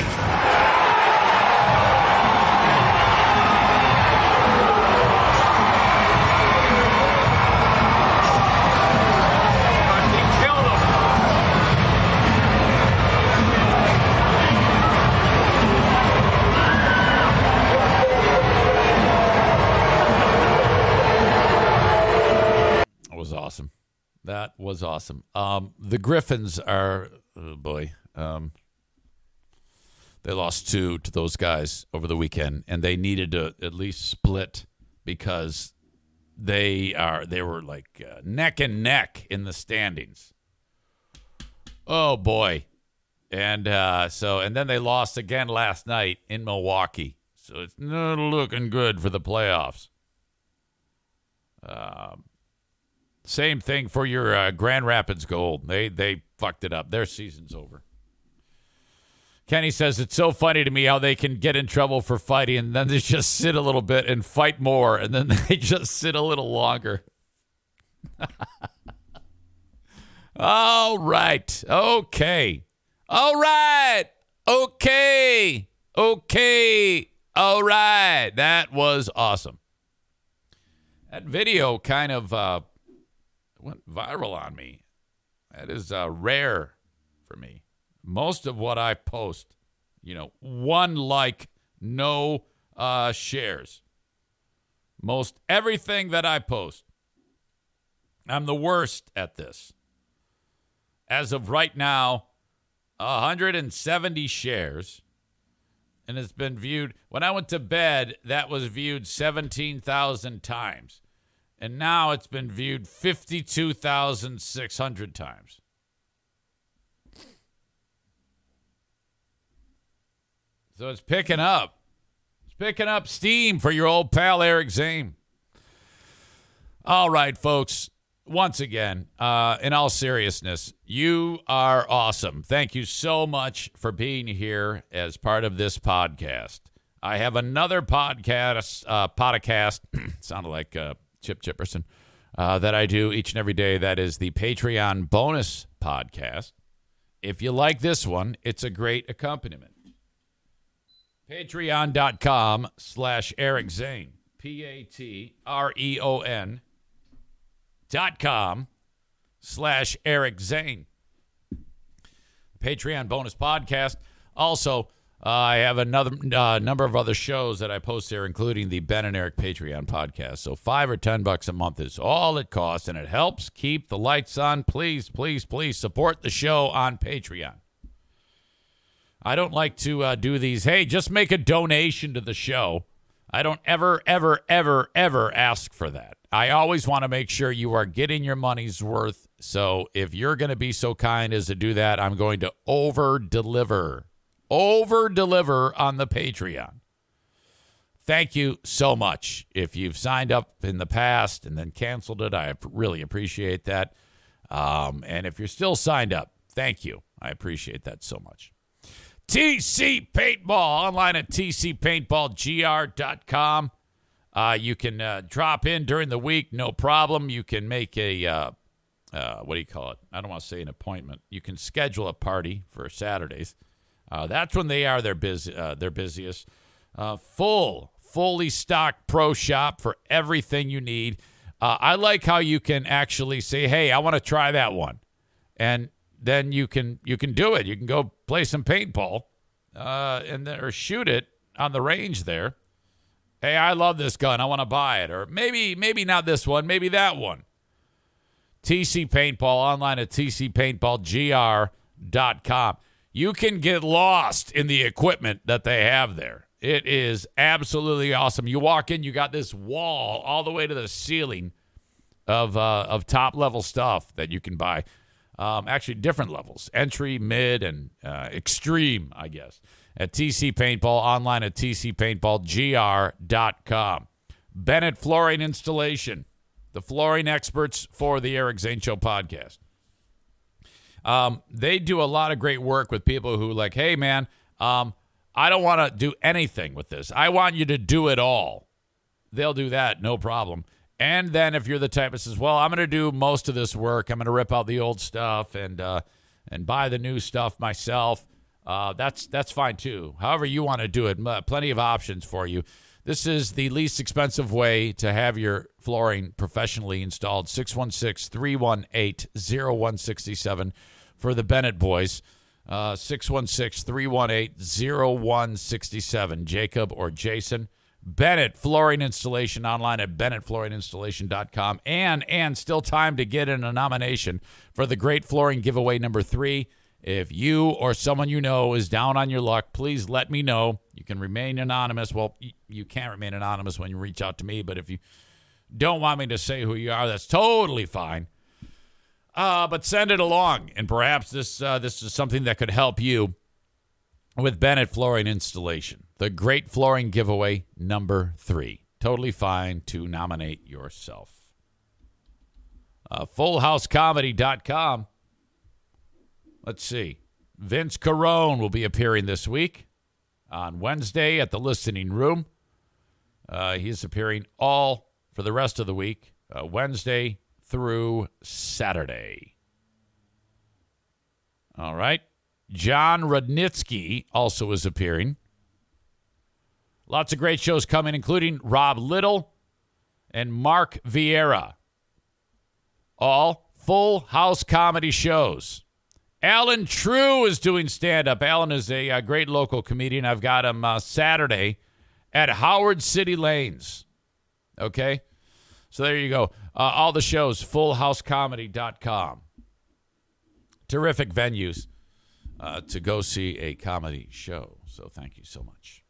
Awesome. That was awesome. Um, the Griffins are, oh boy, um, they lost two to those guys over the weekend, and they needed to at least split because they are they were like uh, neck and neck in the standings. Oh boy, and uh, so and then they lost again last night in Milwaukee, so it's not looking good for the playoffs. Um, same thing for your uh, Grand Rapids Gold. They they fucked it up. Their season's over. Kenny says it's so funny to me how they can get in trouble for fighting and then they just sit a little bit and fight more and then they just sit a little longer. All right. Okay. All right. Okay. Okay. All right. That was awesome. That video kind of uh, went viral on me. That is uh, rare for me. Most of what I post, you know, one like, no uh, shares. Most everything that I post. I'm the worst at this. As of right now, 170 shares. And it's been viewed. When I went to bed, that was viewed 17,000 times. And now it's been viewed 52,600 times. So it's picking up. It's picking up steam for your old pal Eric Zane. All right, folks. Once again, uh, in all seriousness, you are awesome. Thank you so much for being here as part of this podcast. I have another podcast, uh, podcast, sounded like uh, Chip Chipperson, uh, that I do each and every day. That is the Patreon bonus podcast. If you like this one, it's a great accompaniment. Patreon.com slash Eric Zane. P A T R E O N dot com slash Eric Zane. Patreon bonus podcast. Also, uh, I have another uh, number of other shows that I post there, including the Ben and Eric Patreon podcast. So five or ten bucks a month is all it costs, and it helps keep the lights on. Please, please, please support the show on Patreon. I don't like to uh, do these. Hey, just make a donation to the show. I don't ever, ever, ever, ever ask for that. I always want to make sure you are getting your money's worth. So if you're going to be so kind as to do that, I'm going to over deliver, over deliver on the Patreon. Thank you so much. If you've signed up in the past and then canceled it, I really appreciate that. Um, and if you're still signed up, thank you. I appreciate that so much. TC Paintball online at tcpaintballgr.com. Uh, you can uh, drop in during the week, no problem. You can make a uh, uh, what do you call it? I don't want to say an appointment. You can schedule a party for Saturdays. Uh, that's when they are their busy, uh, their busiest. Uh, full, fully stocked pro shop for everything you need. Uh, I like how you can actually say, "Hey, I want to try that one," and then you can you can do it. You can go play some paintball, uh, and then, or shoot it on the range there. Hey, I love this gun. I want to buy it, or maybe maybe not this one, maybe that one. TC Paintball online at tcpaintballgr.com. You can get lost in the equipment that they have there. It is absolutely awesome. You walk in, you got this wall all the way to the ceiling of uh, of top level stuff that you can buy. Um, actually, different levels: entry, mid, and uh, extreme. I guess at TC Paintball online at tcpaintballgr.com. Bennett Flooring Installation, the flooring experts for the Eric Zane Show podcast. Um, they do a lot of great work with people who like, hey man, um, I don't want to do anything with this. I want you to do it all. They'll do that, no problem. And then if you're the type that says, well, I'm going to do most of this work, I'm going to rip out the old stuff and uh, and buy the new stuff myself. Uh, that's that's fine too. However you want to do it, plenty of options for you. This is the least expensive way to have your flooring professionally installed. 616 318 0167 for the Bennett boys. Uh, 616 318 0167. Jacob or Jason. Bennett Flooring Installation online at bennettflooringinstallation.com. And, and still time to get in a nomination for the Great Flooring Giveaway number three. If you or someone you know is down on your luck, please let me know. You can remain anonymous. Well, you can't remain anonymous when you reach out to me, but if you don't want me to say who you are, that's totally fine. Uh, but send it along, and perhaps this uh, this is something that could help you with Bennett Flooring Installation. The Great Flooring Giveaway number three. Totally fine to nominate yourself. Uh, FullHouseComedy.com Let's see. Vince Carone will be appearing this week on Wednesday at the listening room. Uh, he's appearing all for the rest of the week, uh, Wednesday through Saturday. All right. John Rudnitsky also is appearing. Lots of great shows coming, including Rob Little and Mark Vieira. All full house comedy shows. Alan True is doing stand up. Alan is a, a, great local comedian. I've got him uh, Saturday at Howard City Lanes. Okay? So there you go. Uh, all the shows, fullhousecomedy.com. Terrific venues uh, to go see a comedy show. So thank you so much.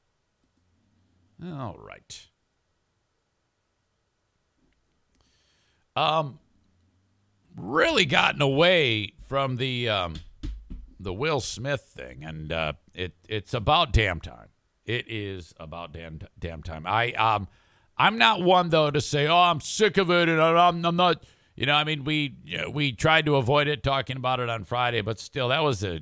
All right. Um, really gotten away from the um, the Will Smith thing, and uh, it it's about damn time. It is about damn damn time. I um I'm not one though to say oh I'm sick of it and I'm I'm not you know I mean we we tried to avoid it talking about it on Friday, but still that was a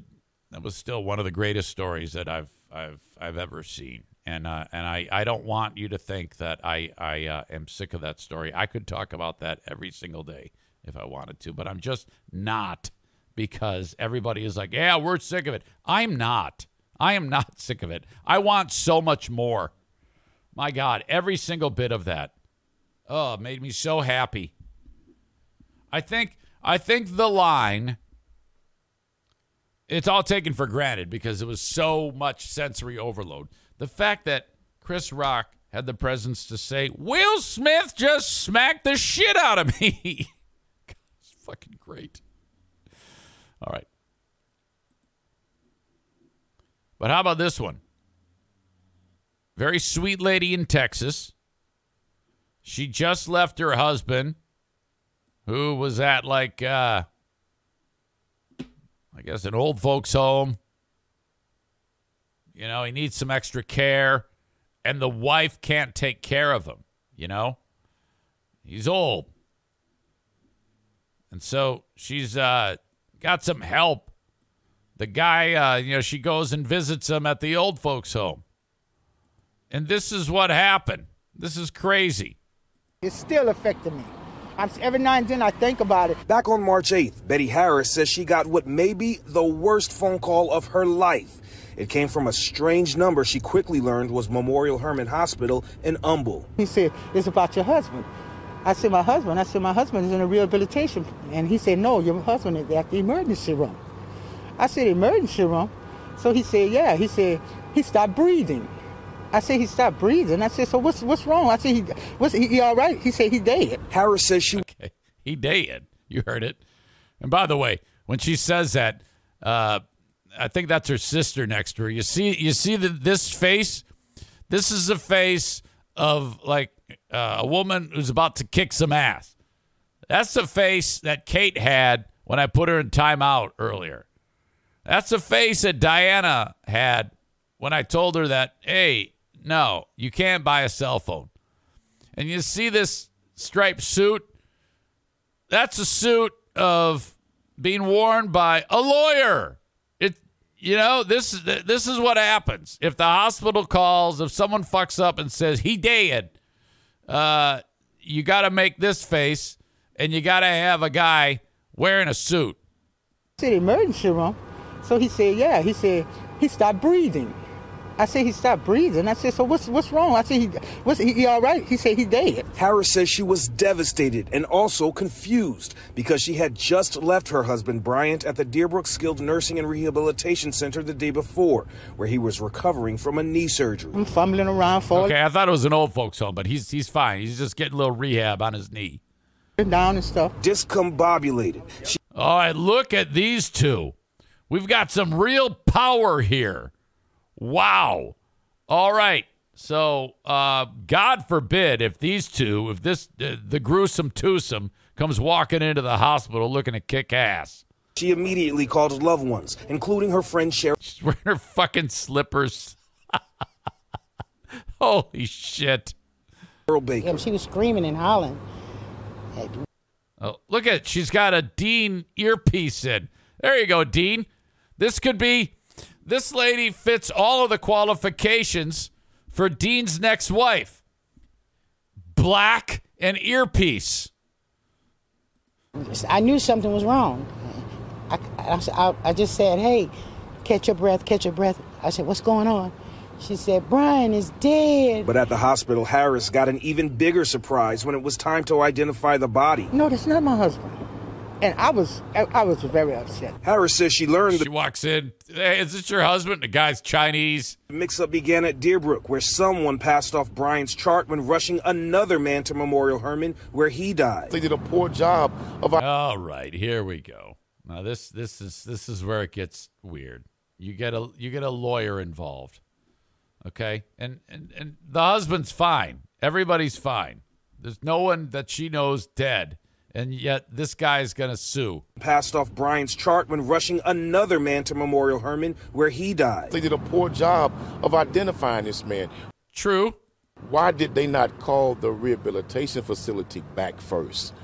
that was still one of the greatest stories that I've I've I've ever seen. And uh, and I, I don't want you to think that I I uh, am sick of that story. I could talk about that every single day if I wanted to, but I'm just not because everybody is like, yeah, we're sick of it. I'm not. I am not sick of it. I want so much more. My God, every single bit of that. Oh, made me so happy. I think I think the line it's all taken for granted because it was so much sensory overload. The fact that Chris Rock had the presence to say, Will Smith just smacked the shit out of me. God, it's fucking great. All right. But how about this one? Very sweet lady in Texas. She just left her husband, who was at like, uh, I guess, an old folks' home. You know, he needs some extra care, and the wife can't take care of him. You know, he's old. And so she's uh, got some help. The guy, uh, you know, she goes and visits him at the old folks' home. And this is what happened. This is crazy. It's still affecting me. I'm, every now and then I think about it. Back on March 8th, Betty Harris says she got what may be the worst phone call of her life. It came from a strange number she quickly learned was Memorial Hermann Hospital in Humble. He said, It's about your husband. I said, my husband. I said, my husband is in a rehabilitation. And he said, no, your husband is at the emergency room. I said, emergency room? So he said, yeah. He said, he stopped breathing. I said, he stopped breathing. I said, so what's what's wrong? I said, he, what's, he, he all right? He said, he dead. Harris says she... Okay, he dead. You heard it. And by the way, when she says that, uh, I think that's her sister next to her. You see, you see the, this face. This is a face of like uh, a woman who's about to kick some ass. That's the face that Kate had when I put her in timeout earlier. That's the face that Diana had when I told her that, hey, no, you can't buy a cell phone. And you see this striped suit? That's a suit of being worn by a lawyer. It, you know, this this is what happens if the hospital calls. If someone fucks up and says he dead, uh, you got to make this face, and you got to have a guy wearing a suit. To the emergency room. So he said, yeah. He said he stopped breathing. I said he stopped breathing. I said, so what's what's wrong? I said he what's he, he all right? He said he dead. Harris says she was devastated and also confused because she had just left her husband Bryant at the Deerbrook Skilled Nursing and Rehabilitation Center the day before, where he was recovering from a knee surgery. I'm fumbling around for Okay, I thought it was an old folks home, but he's he's fine. He's just getting a little rehab on his knee. down and stuff. Discombobulated. She- All right, look at these two. We've got some real power here. Wow. All right. So, uh, God forbid if these two, if this, uh, the gruesome twosome comes walking into the hospital looking to kick ass. She immediately called loved ones, including her friend Cheryl. She's wearing her fucking slippers. Holy shit. Baker. Yeah, she was screaming and hollering. Oh, look at she's got a Dean earpiece in. There you go, Dean. This could be this lady fits all of the qualifications for Dean's next wife. Black and earpiece. I knew something was wrong. I, I, I just said, hey, catch your breath, catch your breath. I said, what's going on? She said, Brian is dead. But at the hospital, Harris got an even bigger surprise when it was time to identify the body. No, that's not my husband. And I was I, I was very upset. Harris says she learned She walks in. Hey, is this your husband? The guy's Chinese. the mix-up began at Deerbrook, where someone passed off Brian's chart when rushing another man to Memorial Hermann, where he died. They did a poor job of All right, here we go. Now this this is this is where it gets weird. You get a you get a lawyer involved. Okay? And and and the husband's fine. Everybody's fine. There's no one that she knows dead. And yet this guy's going to sue. Passed off Brian's chart when rushing another man to Memorial Hermann, where he died. They did a poor job of identifying this man. True. Why did they not call the rehabilitation facility back first?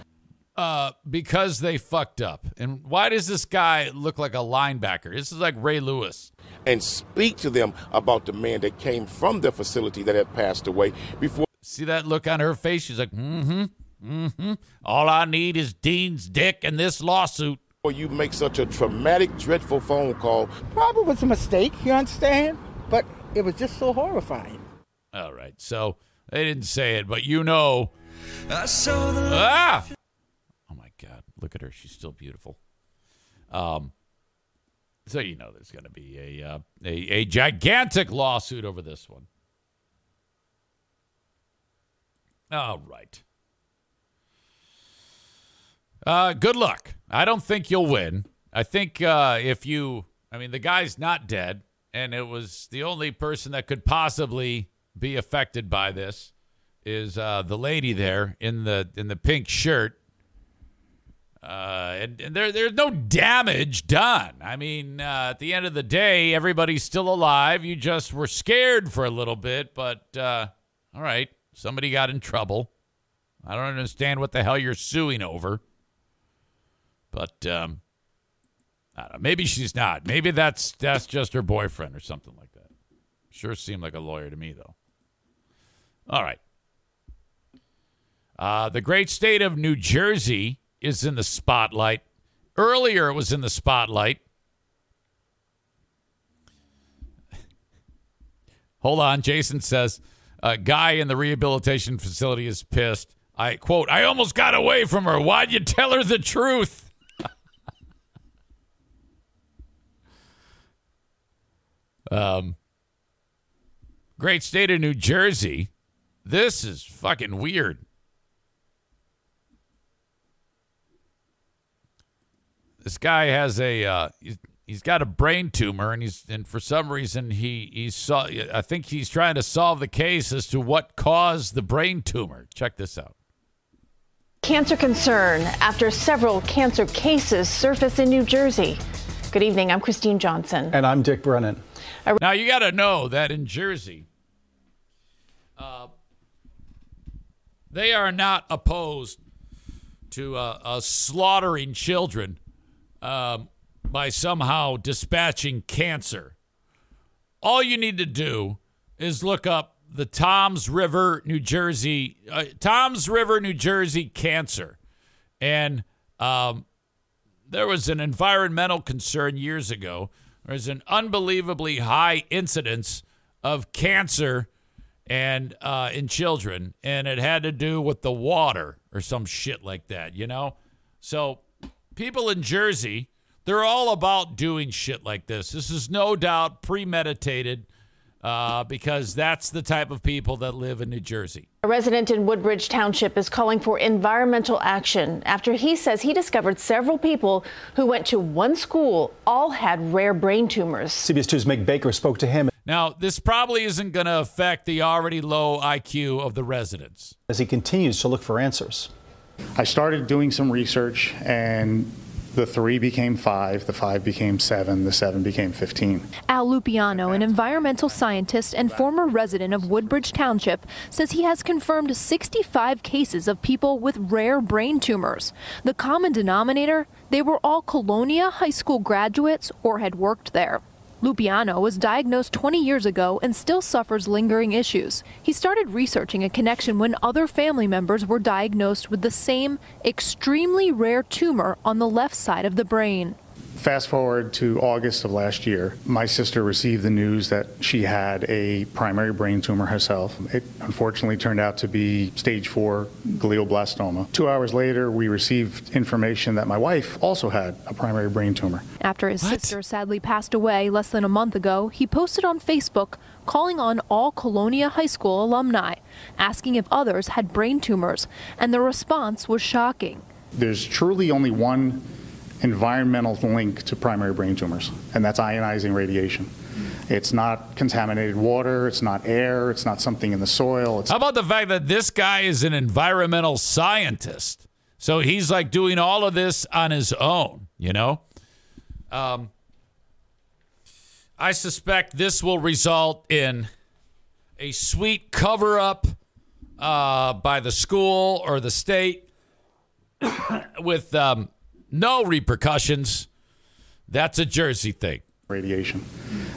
Uh, because they fucked up. And why does this guy look like a linebacker? This is like Ray Lewis. And speak to them about the man that came from the facility that had passed away before. See that look on her face? She's like, mm-hmm, mm-hmm. All I need is Dean's dick and this lawsuit. Or you make such a traumatic, dreadful phone call. Probably was a mistake, you understand? But it was just so horrifying. All right. So they didn't say it, but you know. ah! Oh my God! Look at her. She's still beautiful. Um. So you know there's going to be a, uh, a a gigantic lawsuit over this one. All right. Uh, good luck. I don't think you'll win. I think uh, if you, I mean, the guy's not dead, and it was the only person that could possibly be affected by this is uh, the lady there in the in the pink shirt. Uh, and, and there there's no damage done. I mean, uh, at the end of the day, everybody's still alive. You just were scared for a little bit, but uh, all right, somebody got in trouble. I don't understand what the hell you're suing over. But um, I don't know. Maybe she's not. Maybe that's that's just her boyfriend or something like that. Sure seemed like a lawyer to me, though. All right. Uh, the great state of New Jersey is in the spotlight. Earlier, it was in the spotlight. Hold on. Jason says a guy in the rehabilitation facility is pissed. I quote, I almost got away from her. Why'd you tell her the truth? Um, great state of New Jersey. This is fucking weird. This guy has a uh, he's, he's got a brain tumor, and he's and for some reason he he saw. I think he's trying to solve the case as to what caused the brain tumor. Check this out. Cancer concern after several cancer cases surface in New Jersey. Good evening. I'm Christine Johnson. And I'm Dick Brennan. Now you got to know that in Jersey, uh, they are not opposed to uh, uh, slaughtering children um, by somehow dispatching cancer. All you need to do is look up the Toms River, New Jersey, uh, Toms River, New Jersey cancer. And um, there was an environmental concern years ago. There's an unbelievably high incidence of cancer and uh, in children, and it had to do with the water or some shit like that, you know. So people in Jersey, they're all about doing shit like this. This is no doubt premeditated uh, because that's the type of people that live in New Jersey. A resident in Woodbridge Township is calling for environmental action after he says he discovered several people who went to one school all had rare brain tumors. CBS 2's Meg Baker spoke to him. Now, this probably isn't going to affect the already low IQ of the residents. As he continues to look for answers. I started doing some research and the three became five, the five became seven, the seven became 15. Al Lupiano, an environmental scientist and former resident of Woodbridge Township, says he has confirmed 65 cases of people with rare brain tumors. The common denominator, they were all Colonia High School graduates or had worked there. Lupiano was diagnosed 20 years ago and still suffers lingering issues. He started researching a connection when other family members were diagnosed with the same extremely rare tumor on the left side of the brain. Fast forward to August of last year, my sister received the news that she had a primary brain tumor herself. It unfortunately turned out to be stage four glioblastoma. Two hours later, we received information that my wife also had a primary brain tumor. After his what? sister sadly passed away less than a month ago, he posted on Facebook calling on all Colonia High School alumni, asking if others had brain tumors, and the response was shocking. There's truly only one environmental link to primary brain tumors, and that's ionizing radiation. It's not contaminated water, it's not air, it's not something in the soil. How about the fact that this guy is an environmental scientist? So he's like doing all of this on his own, you know? Um, I suspect this will result in a sweet cover up uh, by the school or the state with um, no repercussions. That's a Jersey thing. Radiation.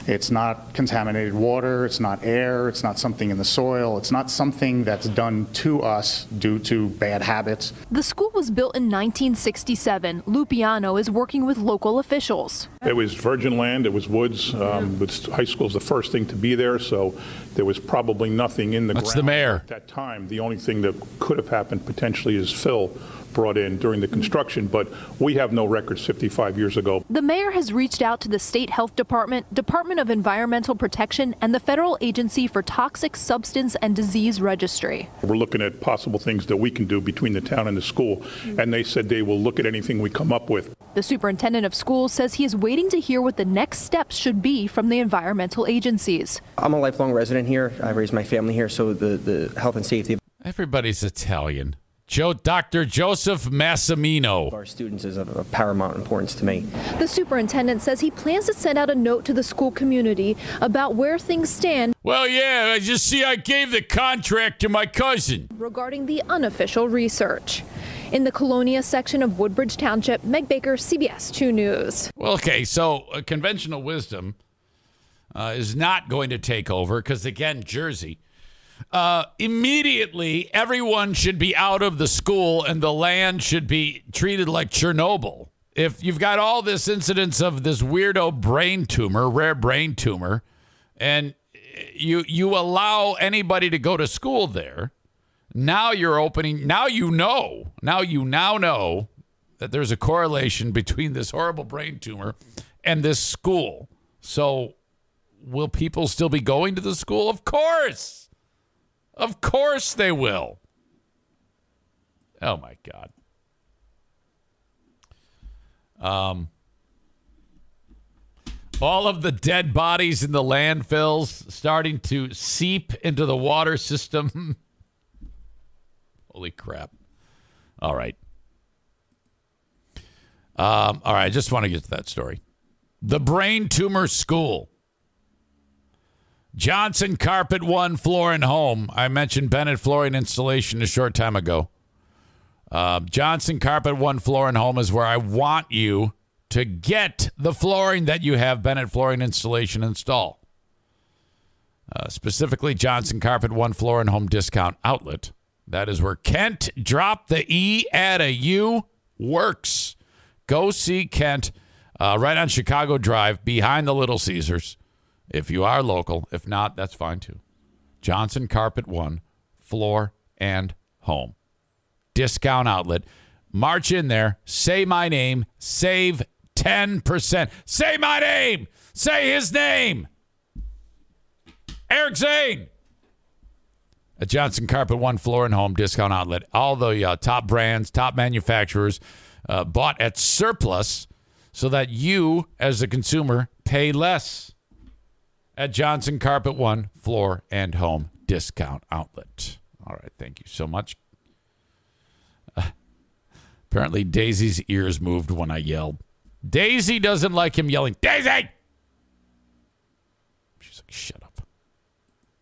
It's not contaminated water, it's not air, it's not something in the soil, it's not something that's done to us due to bad habits. The school was built in 1967. Lupiano is working with local officials. It was virgin land, it was woods. Um, high school is the first thing to be there, so there was probably nothing in the That's ground the mayor. at that time. The only thing that could have happened potentially is fill brought in during the construction, but we have no records 55 years ago. The mayor has reached out to the state health department, Department of Environmental Protection, and the Federal Agency for Toxic Substance and Disease Registry. We're looking at possible things that we can do between the town and the school, and they said they will look at anything we come up with. The superintendent of schools says he is waiting to hear what the next steps should be from the environmental agencies. I'm a lifelong resident here. I raised my family here, so the, the health and safety. Everybody's Italian. Joe, Dr. Joseph Massimino. Our students is of, of paramount importance to me. The superintendent says he plans to send out a note to the school community about where things stand. Well, yeah, I just see I gave the contract to my cousin. Regarding the unofficial research. In the Colonia section of Woodbridge Township, Meg Baker, CBS 2 News. Well, okay, so uh, conventional wisdom uh, is not going to take over because, again, Jersey uh, immediately everyone should be out of the school and the land should be treated like Chernobyl. If you've got all this incidence of this weirdo brain tumor, rare brain tumor, and you you allow anybody to go to school there, Now you're opening, now you know, now you now know that there's a correlation between this horrible brain tumor and this school. So will people still be going to the school? Of course. Of course they will. Oh my God. Um, all of the dead bodies in the landfills starting to seep into the water system. Holy crap. All right. Um, all right, I just want to get to that story. The brain tumor school. Johnson Carpet One Floor and Home. I mentioned Bennett Flooring Installation a short time ago. Uh, Johnson Carpet One Floor and Home is where I want you to get the flooring that you have Bennett Flooring Installation install. Uh, specifically, Johnson Carpet One Floor and Home Discount Outlet. That is where Kent drop the E at a U works. Go see Kent uh, right on Chicago Drive behind the Little Caesars. If you are local, if not, that's fine too. Johnson Carpet One, floor and home. Discount outlet. March in there, say my name, save 10%. Say my name, say his name. Eric Zane. At Johnson Carpet One Floor and Home Discount Outlet. All the uh, top brands, top manufacturers uh, bought at surplus so that you, as a consumer, pay less at Johnson Carpet One Floor and Home Discount Outlet. All right, thank you so much. Uh, apparently, Daisy's ears moved when I yelled. Daisy doesn't like him yelling, Daisy! She's like, shut up.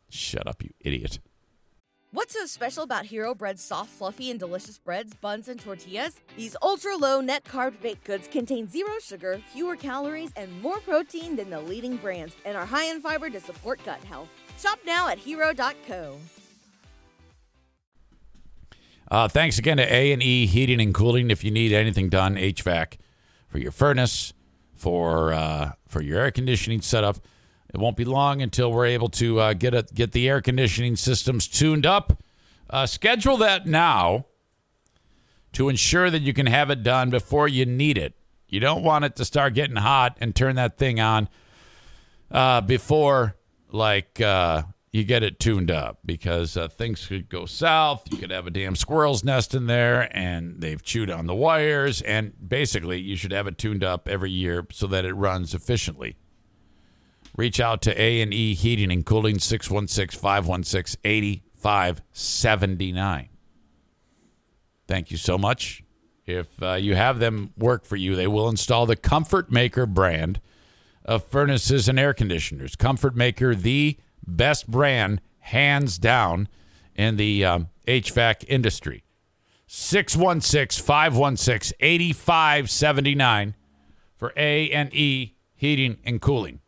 Shut up, you idiot. What's so special about Hero Bread's soft, fluffy, and delicious breads, buns, and tortillas? These ultra low net carb baked goods contain zero sugar, fewer calories, and more protein than the leading brands, and are high in fiber to support gut health. Shop now at hero.co. Uh, thanks again to A and E Heating and Cooling. If you need anything done, HVAC for your furnace, for uh, for your air conditioning setup, it won't be long until we're able to uh, get a, get the air conditioning systems tuned up. Uh, schedule that now to ensure that you can have it done before you need it. You don't want it to start getting hot and turn that thing on uh, before like uh, you get it tuned up because uh, things could go south. You could have a damn squirrel's nest in there and they've chewed on the wires. And basically, you should have it tuned up every year so that it runs efficiently. Reach out to A&E Heating and Cooling 616-516-8579. Thank you so much. If uh, you have them work for you, they will install the Comfort Maker brand of furnaces and air conditioners. Comfort Maker, the best brand, hands down, in the um, HVAC industry. 616 516 8579 for A&E Heating and Cooling.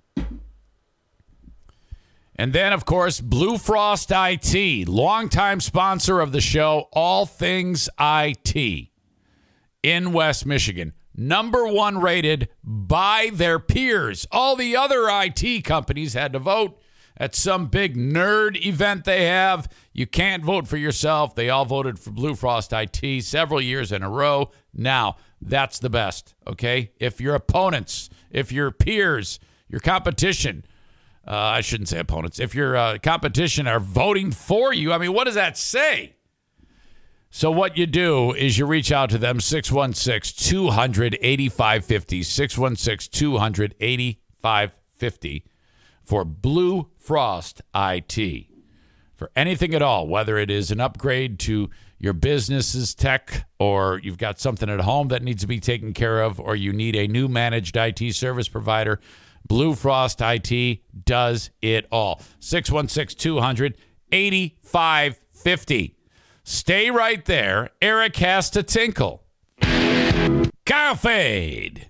And then, of course, Blue Frost IT, longtime sponsor of the show, All Things IT in West Michigan. Number one rated by their peers. All the other IT companies had to vote at some big nerd event they have. You can't vote for yourself. They all voted for Blue Frost IT several years in a row. Now, that's the best, okay? If your opponents, if your peers, your competition, uh, I shouldn't say opponents. If your uh, competition are voting for you, I mean, what does that say? So, what you do is you reach out to them 616 200 8550, 616 200 8550 for Blue Frost IT. For anything at all, whether it is an upgrade to your business's tech or you've got something at home that needs to be taken care of or you need a new managed IT service provider, Blue Frost IT does it all. 616 200 8550. Stay right there. Eric has to tinkle. Car fade.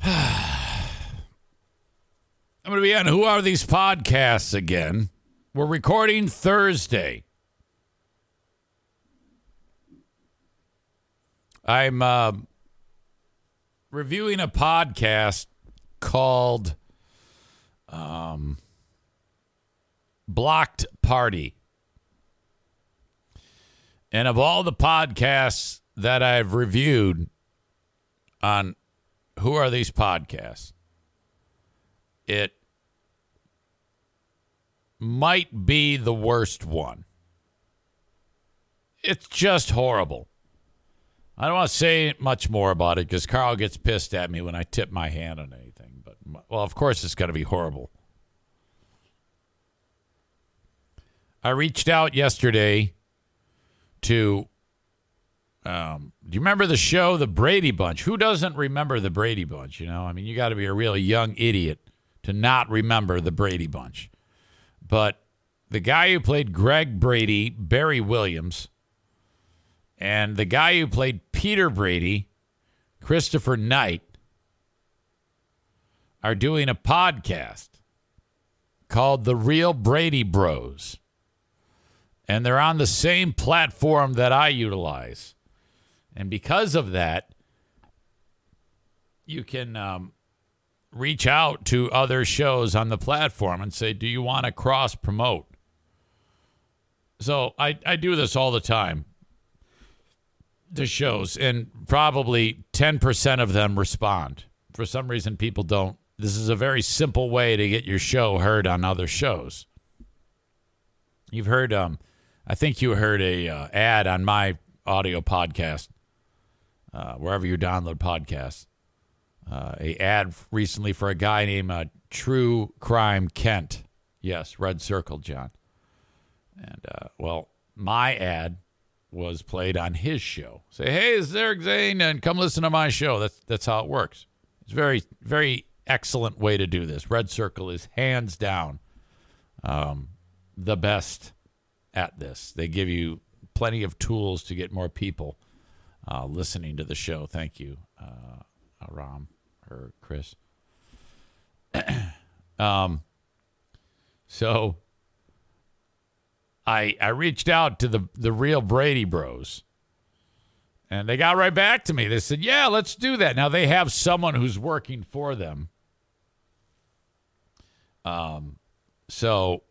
I'm going to be on Who Are These Podcasts again. We're recording Thursday. I'm uh, reviewing a podcast called um, Blocked Party. And of all the podcasts that I've reviewed on who are these podcasts, it might be the worst one. It's just horrible. I don't want to say much more about it because Carl gets pissed at me when I tip my hand on anything. But, well, of course, it's going to be horrible. I reached out yesterday to. Um, do you remember the show, The Brady Bunch? Who doesn't remember The Brady Bunch? You know, I mean, you got to be a really young idiot to not remember The Brady Bunch. But the guy who played Greg Brady, Barry Williams, and the guy who played Peter Brady, Christopher Knight, are doing a podcast called The Real Brady Bros. And they're on the same platform that I utilize. And because of that, you can um, reach out to other shows on the platform and say, Do you want to cross promote? So I, I do this all the time the shows, and probably 10% of them respond. For some reason, people don't. This is a very simple way to get your show heard on other shows. You've heard, um, I think you heard a uh, ad on my audio podcast, uh, wherever you download podcasts. Uh, a ad recently for a guy named uh, True Crime Kent. Yes, Red Circle, John. And uh, well, my ad was played on his show. Say, hey, is Eric Zane, and come listen to my show. That's that's how it works. It's very very excellent way to do this. Red Circle is hands down um, the best at this. They give you plenty of tools to get more people uh, listening to the show. Thank you, uh, Ram or Chris. um, so I I reached out to the the real Brady Bros. And they got right back to me. They said, "Yeah, let's do that." Now they have someone who's working for them. Um, so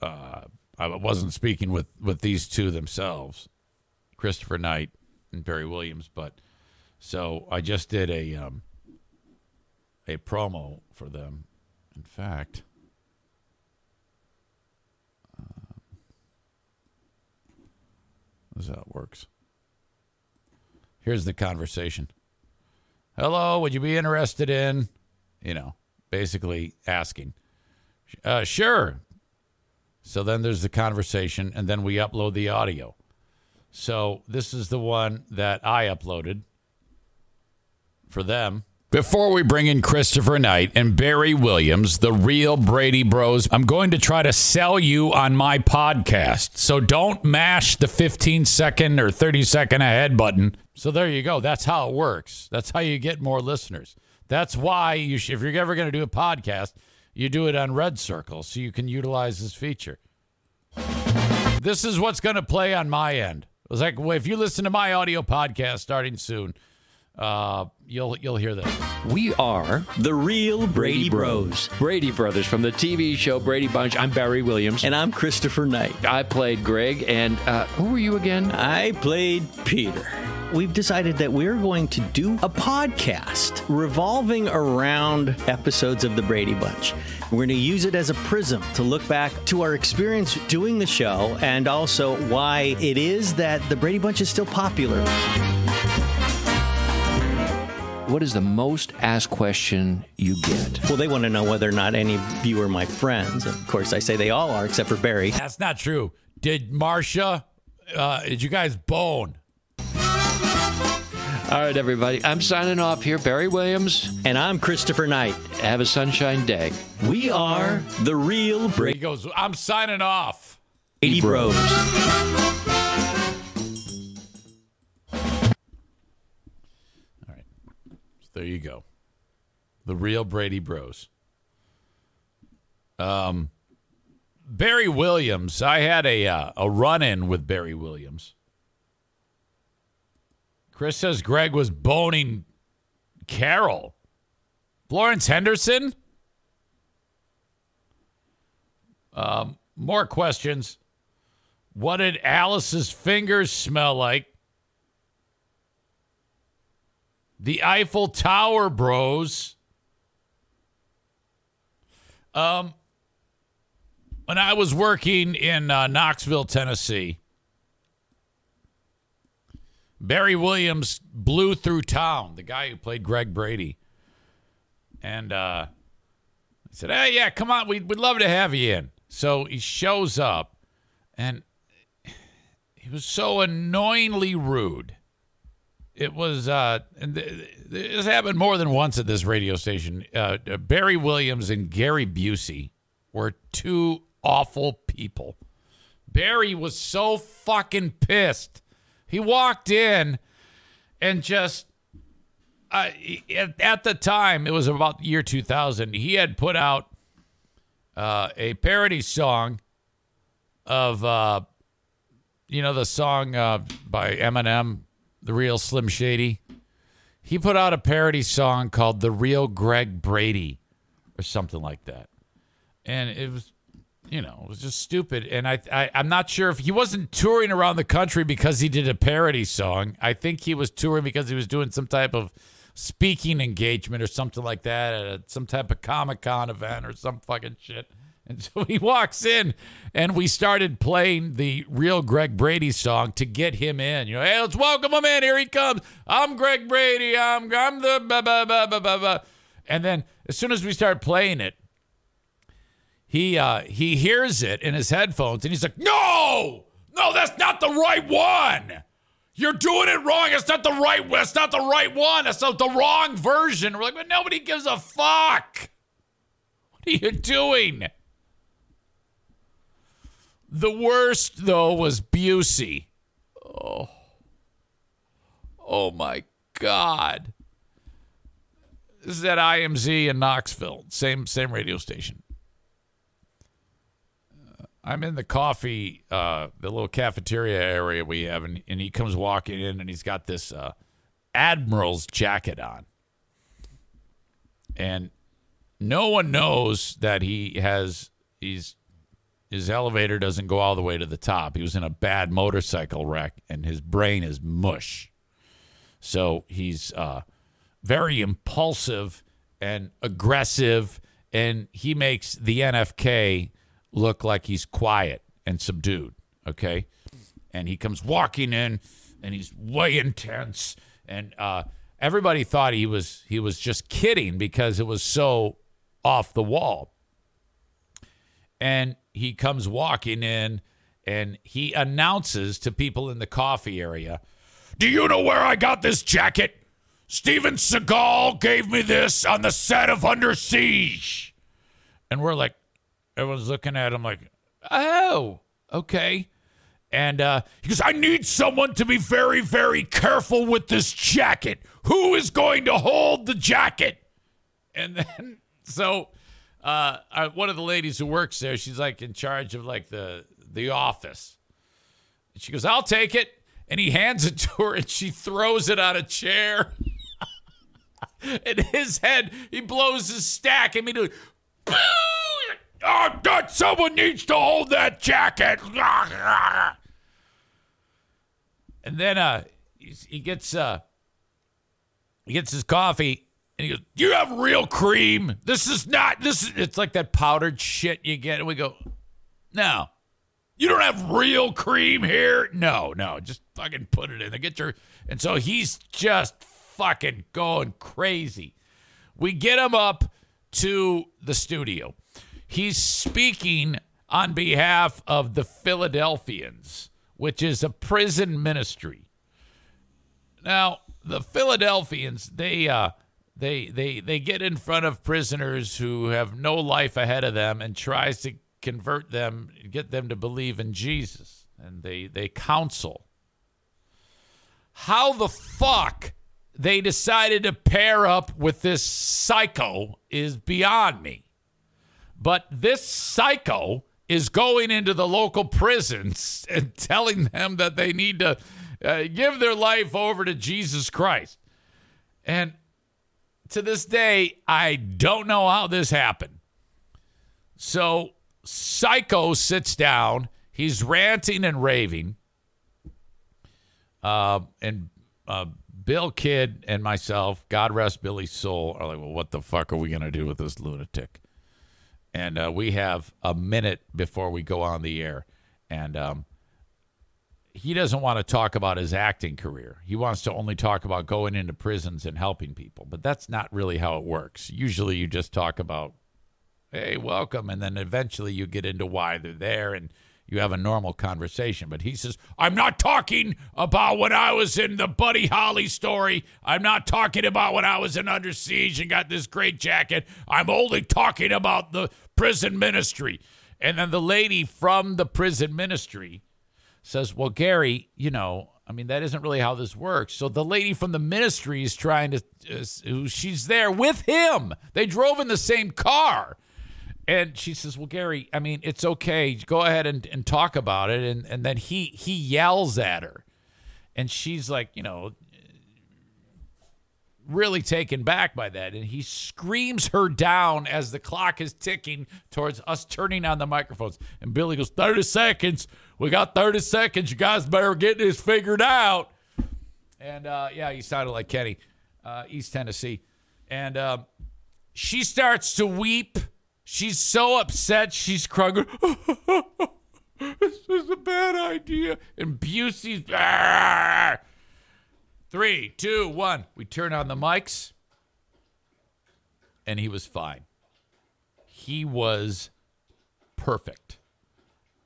uh, I wasn't speaking with with these two themselves, Christopher Knight and Barry Williams, but so I just did a um, a promo for them. In fact, this is how it works. Here's the conversation. Hello, would you be interested in, you know, basically asking? Uh, sure. So then there's the conversation, and then we upload the audio. So this is the one that I uploaded for them. Before we bring in Christopher Knight and Barry Williams, the real Brady Bros, I'm going to try to sell you on my podcast. So don't mash the 15 second or 30 second ahead button. So there you go. That's how it works. That's how you get more listeners. That's why you should, if you're ever going to do a podcast, you do it on Red Circle so you can utilize this feature. This is what's going to play on my end. It was like, well, if you listen to my audio podcast starting soon, uh, you'll you'll hear this. We are the real Brady Bros. Brady Brothers from the TV show Brady Bunch. I'm Barry Williams. And I'm Christopher Knight. I played Greg. And uh, who were you again? I played Peter. We've decided that we're going to do a podcast revolving around episodes of the Brady Bunch. We're going to use it as a prism to look back to our experience doing the show and also why it is that the Brady Bunch is still popular. What is the most asked question you get? Well, they want to know whether or not any of you are my friends. Of course, I say they all are, except for Barry. That's not true. Did Marcia, uh, did you guys bone? All right, everybody. I'm signing off here. Barry Williams. And I'm Christopher Knight. Have a sunshine day. We are the real Brady. He goes, I'm signing off. Brady Bros. There you go. The real Brady Bros. Um, Barry Williams. I had a uh, a run in with Barry Williams. Chris says Greg was boning Carol. Florence Henderson. Um, more questions. What did Alice's fingers smell like? The Eiffel Tower, bros. Um, when I was working in uh, Knoxville, Tennessee, Barry Williams blew through town, the guy who played Greg Brady. And uh, I said, Hey, yeah, come on. We'd, we'd love to have you in. So he shows up, and he was so annoyingly rude. It was, uh, this happened more than once at this radio station. Uh, Barry Williams and Gary Busey were two awful people. Barry was so fucking pissed. He walked in and just uh, at, at the time, it was about the year 2000. He had put out uh, a parody song of, uh, you know, the song uh, by Eminem, The Real Slim Shady. He put out a parody song called The Real Greg Brady or something like that. And it was, you know, it was just stupid. And I, I, I'm not sure if he wasn't touring around the country because he did a parody song. I think he was touring because he was doing some type of speaking engagement or something like that at a, some type of Comic Con event or some fucking shit. And so he walks in and we started playing the real Greg Brady song to get him in. You know, hey, let's welcome him in. Here he comes. I'm Greg Brady. I'm, I'm the blah, blah, blah, blah, blah, blah. And then as soon as we start playing it, he uh, he hears it in his headphones and he's like, no, no, that's not the right one. You're doing it wrong. It's not the right. That's not the right one. It's not the wrong version. We're like, but nobody gives a fuck. What are you doing? The worst though was Busey. Oh, oh my God. This is at IMZ in Knoxville, same same radio station. I'm in the coffee, uh, the little cafeteria area we have, and, and he comes walking in, and he's got this uh, admiral's jacket on, and no one knows that he has he's his elevator doesn't go all the way to the top. He was in a bad motorcycle wreck, and his brain is mush. So he's uh, very impulsive and aggressive, and he makes the NFK look like he's quiet and subdued. Okay. And he comes walking in and he's way intense. And uh, everybody thought he was he was just kidding because it was so off the wall. And he comes walking in and he announces to people in the coffee area, Do you know where I got this jacket? Steven Seagal gave me this on the set of Under Siege. And we're like, everyone's looking at him like, oh, okay. And uh, he goes, I need someone to be very, very careful with this jacket. Who is going to hold the jacket? And then, so uh, uh, one of the ladies who works there, she's like in charge of like the the office. And she goes, I'll take it. And he hands it to her, and she throws it on a chair. and his head, he blows his stack immediately. Boo! Oh, God, someone needs to hold that jacket. And then uh, he gets uh, he gets his coffee and he goes, you have real cream? This is not this. Is, it's like that powdered shit you get." And we go, "No, you don't have real cream here. No, no, just fucking put it in. They get your." And so he's just fucking going crazy. We get him up to the studio. He's speaking on behalf of the Philadelphians, which is a prison ministry. Now, the Philadelphians, they uh they they they get in front of prisoners who have no life ahead of them and tries to convert them, get them to believe in Jesus. And they they counsel. How the fuck they decided to pair up with this psycho is beyond me. But this psycho is going into the local prisons and telling them that they need to uh, give their life over to Jesus Christ. And to this day, I don't know how this happened. So psycho sits down. He's ranting and raving. Uh, and uh, Bill Kidd and myself, God rest Billy's soul, are like, well, what the fuck are we going to do with this lunatic? And uh, we have a minute before we go on the air. And um, he doesn't want to talk about his acting career. He wants to only talk about going into prisons and helping people. But that's not really how it works. Usually you just talk about, hey, welcome. And then eventually you get into why they're there and you have a normal conversation. But he says, I'm not talking about when I was in the Buddy Holly story. I'm not talking about when I was in Under Siege and got this great jacket. I'm only talking about the prison ministry. And then the lady from the prison ministry says, Well, Gary, you know, I mean, that isn't really how this works. So the lady from the ministry is trying to, uh, she's there with him. They drove in the same car. And she says, Well, Gary, I mean, it's okay. Go ahead and, and talk about it. And, and then he, he yells at her. And she's like, you know, really taken back by that. And he screams her down as the clock is ticking towards us turning on the microphones. And Billy goes, 30 seconds. We got 30 seconds. You guys better get this figured out. And uh, yeah, he sounded like Kenny, uh, East Tennessee. And uh, she starts to weep. She's so upset. She's crying. this is a bad idea. And Busey's. Ah! Three, two, one. We turn on the mics, and he was fine. He was perfect.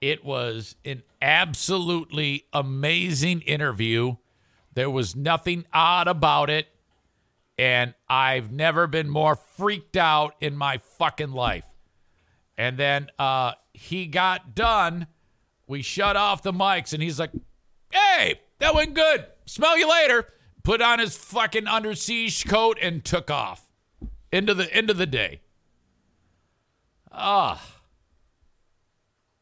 It was an absolutely amazing interview. There was nothing odd about it. And I've never been more freaked out in my fucking life. And then uh, he got done. We shut off the mics, and he's like, hey, that went good. Smell you later. Put on his fucking under siege coat and took off. Into the end of the day. Ah.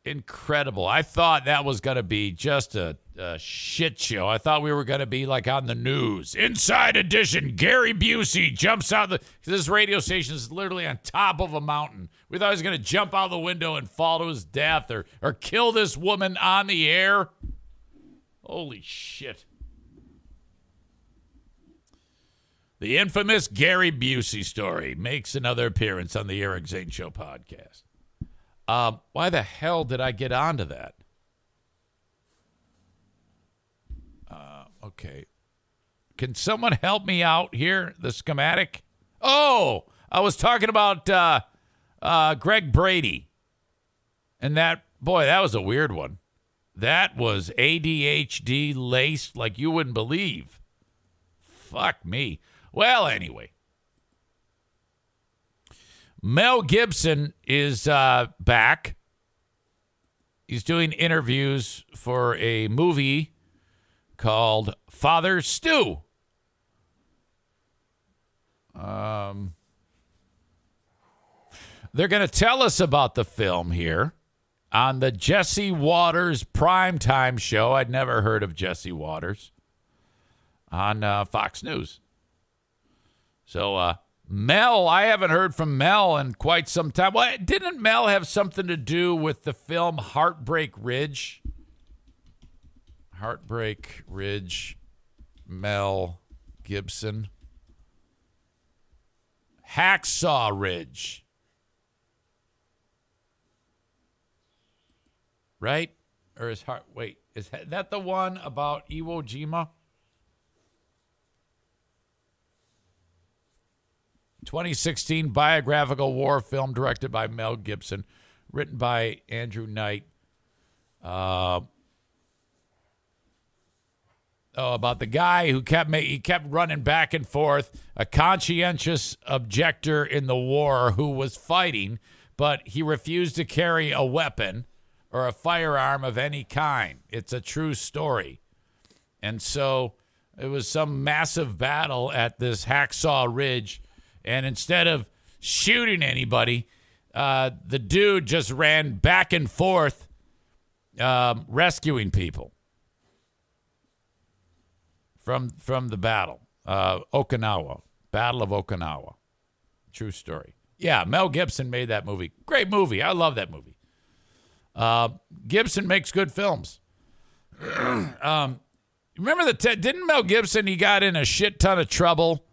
Incredible. I thought that was going to be just a, a shit show. I thought we were going to be like on the news. Inside edition, Gary Busey jumps out the this radio station is literally on top of a mountain. We thought he was going to jump out the window and fall to his death or or kill this woman on the air. Holy shit. The infamous Gary Busey story makes another appearance on the Eric Zane Show podcast. Um, why the hell did I get onto that? Uh, okay. Can someone help me out here? The schematic? Oh, I was talking about uh, uh, Greg Brady. And that, boy, that was a weird one. That was ADHD laced like you wouldn't believe. Fuck me. Well, anyway. Mel Gibson is uh, back. He's doing interviews for a movie called Father Stu. Um, they're going to tell us about the film here on the Jesse Watters primetime show. I'd never heard of Jesse Watters on uh, Fox News. So, uh, Mel, I haven't heard from Mel in quite some time. Well, didn't Mel have something to do with the film Heartbreak Ridge? Heartbreak Ridge, Mel Gibson. Hacksaw Ridge. Right? Or is heart wait, is that the one about Iwo Jima? 2016 biographical war film directed by Mel Gibson, written by Andrew Knight. Uh, oh, about the guy who kept he kept running back and forth, a conscientious objector in the war who was fighting, but he refused to carry a weapon or a firearm of any kind. It's a true story, and so it was some massive battle at this Hacksaw Ridge and instead of shooting anybody, uh, the dude just ran back and forth um, rescuing people from from the battle. Uh, Okinawa, Battle of Okinawa. True story. Yeah, Mel Gibson made that movie. Great movie. I love that movie. Uh, Gibson makes good films. um, remember the te- didn't Mel Gibson? He got in a shit ton of trouble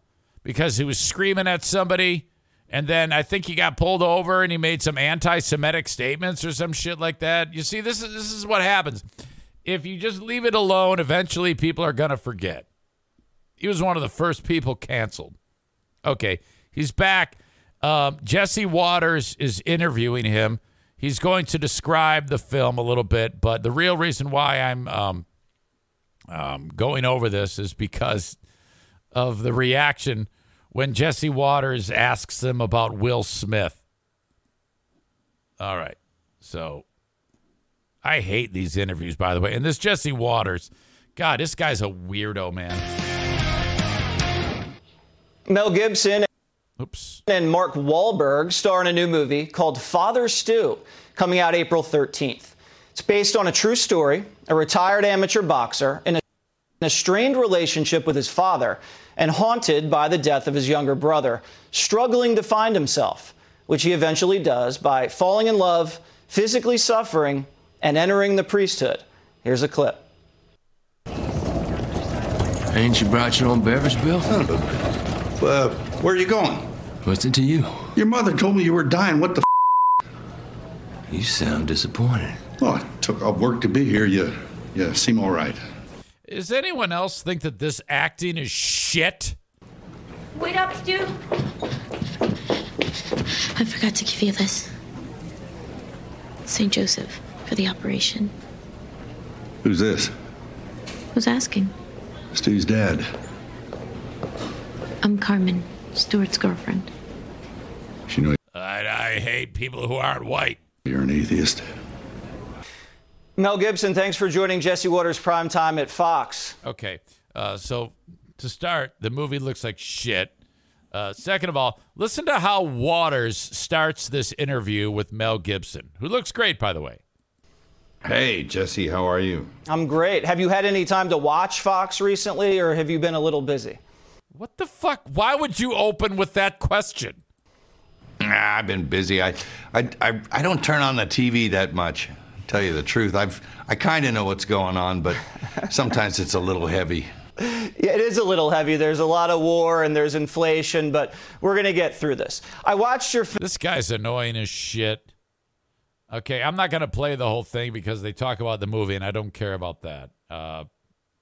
because he was screaming at somebody, and then I think he got pulled over and he made some anti-Semitic statements or some shit like that. You see, this is this is what happens if you just leave it alone. Eventually, people are gonna forget. He was one of the first people canceled. Okay, he's back. Um, Jesse Watters is interviewing him. He's going to describe the film a little bit, but the real reason why I'm um, um, going over this is because of the reaction when Jesse Watters asks them about Will Smith. All right. So I hate these interviews, by the way. And this Jesse Watters, God, this guy's a weirdo, man. Mel Gibson Oops. and Mark Wahlberg star in a new movie called Father Stu, coming out April 13th. It's based on a true story. A retired amateur boxer in a, in a strained relationship with his father and haunted by the death of his younger brother, struggling to find himself, which he eventually does by falling in love, physically suffering, and entering the priesthood. Here's a clip. Ain't you brought your own beverage, Bill? Uh, where are you going? What's it to you? Your mother told me you were dying. What the f? You sound disappointed. Oh, it took off work to be here. You, you seem all right. Does anyone else think that this acting is shit? Wait up, Stu. I forgot to give you this. St. Joseph for the operation. Who's this? Who's asking? Stu's dad. I'm Carmen, Stuart's girlfriend. She know I, I hate people who aren't white. you're an atheist. Mel Gibson, thanks for joining Jesse Watters Primetime at Fox. Okay. Uh, so to start, the movie looks like shit. Uh, second of all, listen to how Watters starts this interview with Mel Gibson, who looks great, by the way. Hey, Jesse, how are you? I'm great. Have you had any time to watch Fox recently, or have you been a little busy? What the fuck? Why would you open with that question? Nah, I've been busy. I, I, I, I don't turn on the TV that much. Tell you the truth, I've I kind of know what's going on, but sometimes it's a little heavy. Yeah, it is a little heavy. There's a lot of war and there's inflation, but we're going to get through this. I watched your. This guy's annoying as shit. Okay, I'm not going to play the whole thing because they talk about the movie and I don't care about that. Uh,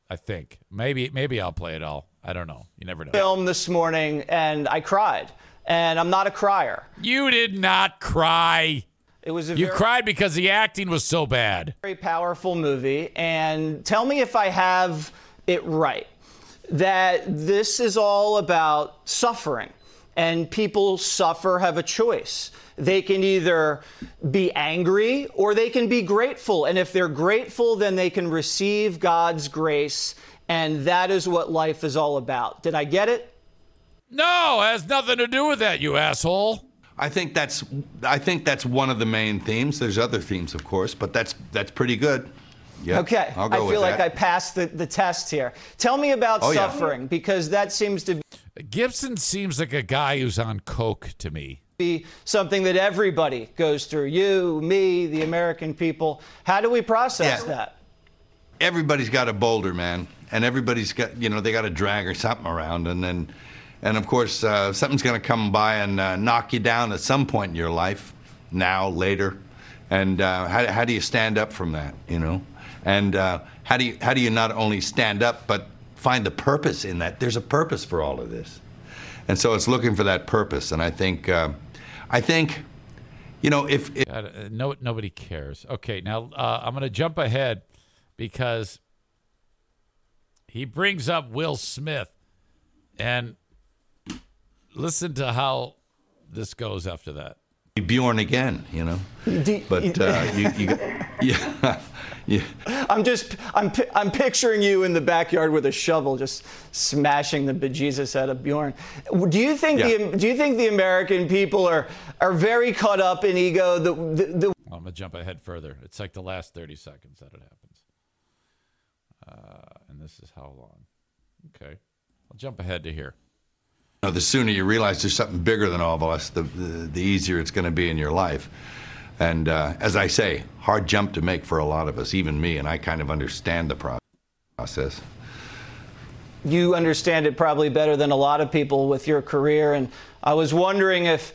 I think maybe maybe I'll play it all. I don't know. You never know. film this morning and I cried. And I'm not a crier. You did not cry. It was a You very, cried because the acting was so bad. very powerful movie. And tell me if I have it right that this is all about suffering. And people suffer, have a choice. They can either be angry or they can be grateful. And if they're grateful, then they can receive God's grace. And that is what life is all about. Did I get it? No, it has nothing to do with that, you asshole. I think that's I think that's one of the main themes. There's other themes, of course, but that's that's pretty good. Yeah, Okay, I'll go I with feel like that. I passed the, the test here. Tell me about Oh, yeah. suffering because that seems to be Gibson seems like a guy who's on coke to me. be something that everybody goes through. You, me, the American people. How do we process Yeah. that? everybody's got a boulder, man, and everybody's got you know they got a drag or something around, and then and of course uh, something's going to come by and uh, knock you down at some point in your life, now, later, and uh, how how do you stand up from that, you know, and uh, how do you how do you not only stand up but find the purpose in that? There's a purpose for all of this, and so it's looking for that purpose, and I think uh, I think. You know, if, if God, no, nobody cares. Okay, now uh, I'm going to jump ahead because he brings up Will Smith, and listen to how this goes after that. Bjorn again, you know, but uh, you, you, yeah, yeah. I'm just, I'm, I'm picturing you in the backyard with a shovel, just smashing the bejesus out of Bjorn. Do you think the, do you think the American people are, are very caught up in ego? The, the, the I'm going to jump ahead further. It's like the last 30 seconds that it happens. Uh, and this is how long. Okay. I'll jump ahead to here. Know, the sooner you realize there's something bigger than all of us, the, the, the easier it's going to be in your life. And uh, as I say, hard jump to make for a lot of us, even me, and I kind of understand the process. You understand it probably better than a lot of people with your career, and I was wondering if,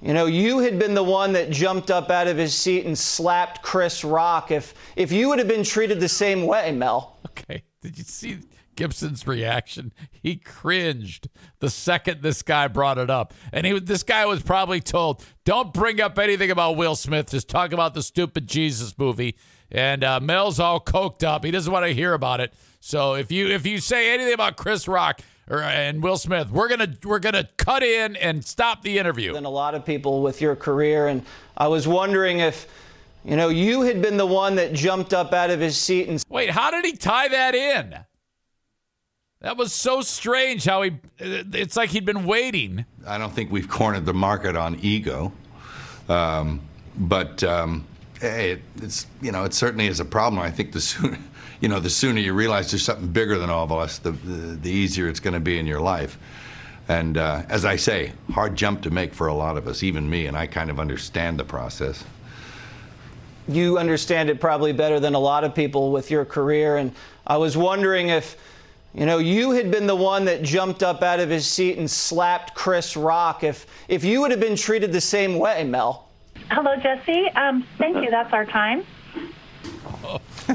you know, you had been the one that jumped up out of his seat and slapped Chris Rock. If if you would have been treated the same way, Mel. Okay. Did you see Gibson's reaction? He cringed the second this guy brought it up. And he this guy was probably told, "Don't bring up anything about Will Smith. Just talk about the stupid Jesus movie." And uh, Mel's all coked up. He doesn't want to hear about it. So if you if you say anything about Chris Rock or and Will Smith, we're gonna we're gonna cut in and stop the interview. Than a lot of people with your career, and I was wondering if, you know, you had been the one that jumped up out of his seat and Wait, how did he tie that in? That was so strange. How he it's like he'd been waiting. I don't think we've cornered the market on ego, um, but um, hey, it, it's you know it certainly is a problem. I think the sooner you know the sooner you realize there's something bigger than all of us, the the, the easier it's going to be in your life. And uh, as I say, hard jump to make for a lot of us, even me, and I kind of understand the process. you understand it probably better than a lot of people with your career, and I was wondering if. You know, you had been the one that jumped up out of his seat and slapped Chris Rock. If if you would have been treated the same way, Mel. Hello, Jesse. Um, thank you. That's our time.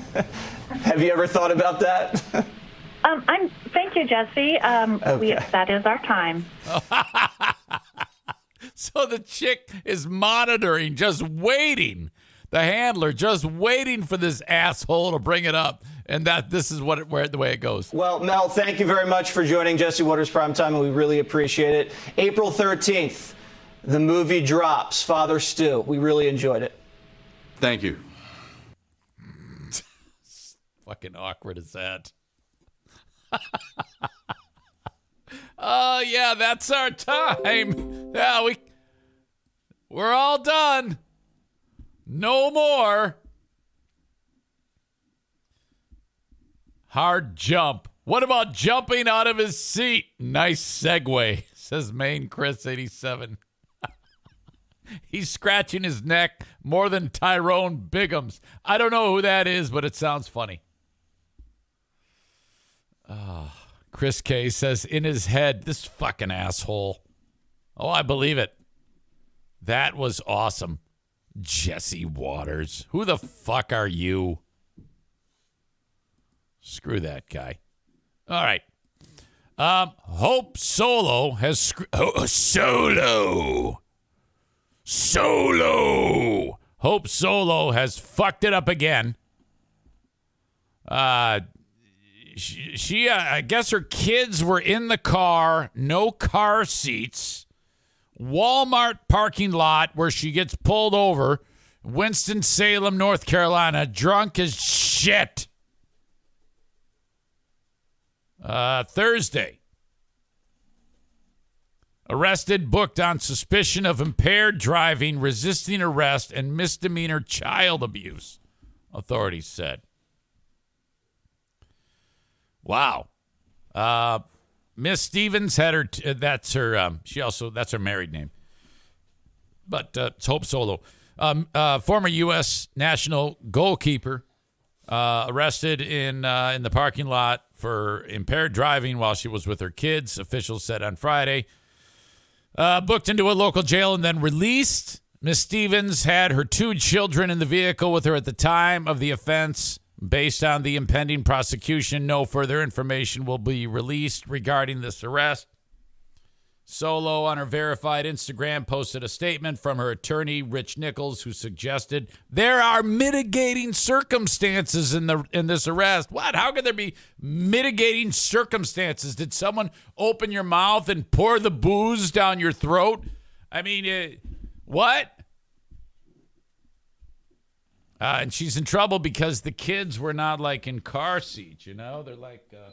Have you ever thought about that? Um, I'm. Thank you, Jesse. Um, we, that is our time. So the chick is monitoring, just waiting. The handler just waiting for this asshole to bring it up, and that this is what it, where the way it goes. Well, Mel, thank you very much for joining Jesse Watters Primetime, and we really appreciate it. April 13th, the movie drops, Father Stu. We really enjoyed it. Thank you. Fucking awkward is that. Oh yeah, that's our time. Oh. Yeah, we we're all done. No more. Hard jump. What about jumping out of his seat? Nice segue, says Maine Chris 87. He's scratching his neck more than Tyrone Biggums. I don't know who that is, but it sounds funny. Ah, Chris K says in his head, this fucking asshole. Oh, I believe it. That was awesome. Jesse Watters. Who the fuck are you? Screw that guy. All right. Um, Hope Solo has scr- oh, Solo. Solo. Hope Solo has fucked it up again. Uh she, she uh, I guess her kids were in the car, no car seats. Walmart parking lot where she gets pulled over, Winston Salem, North Carolina, drunk as shit. Uh, Thursday. Arrested, booked on suspicion of impaired driving, resisting arrest, and misdemeanor child abuse, authorities said. Wow. Uh, Miss Stevens had her. T- uh, that's her. Um, she also. That's her married name. But uh, it's Hope Solo, um, uh, former U.S. national goalkeeper, uh, arrested in uh, in the parking lot for impaired driving while she was with her kids. Officials said on Friday. Uh, booked into a local jail and then released. Miss Stevens had her two children in the vehicle with her at the time of the offense. Based on the impending prosecution, no further information will be released regarding this arrest. Solo on her verified Instagram posted a statement from her attorney Rich Nichols who suggested there are mitigating circumstances in the in this arrest. What? How could there be mitigating circumstances? Did someone open your mouth and pour the booze down your throat? I mean, uh, what? Uh, and she's in trouble because the kids were not like in car seats, you know? They're like uh,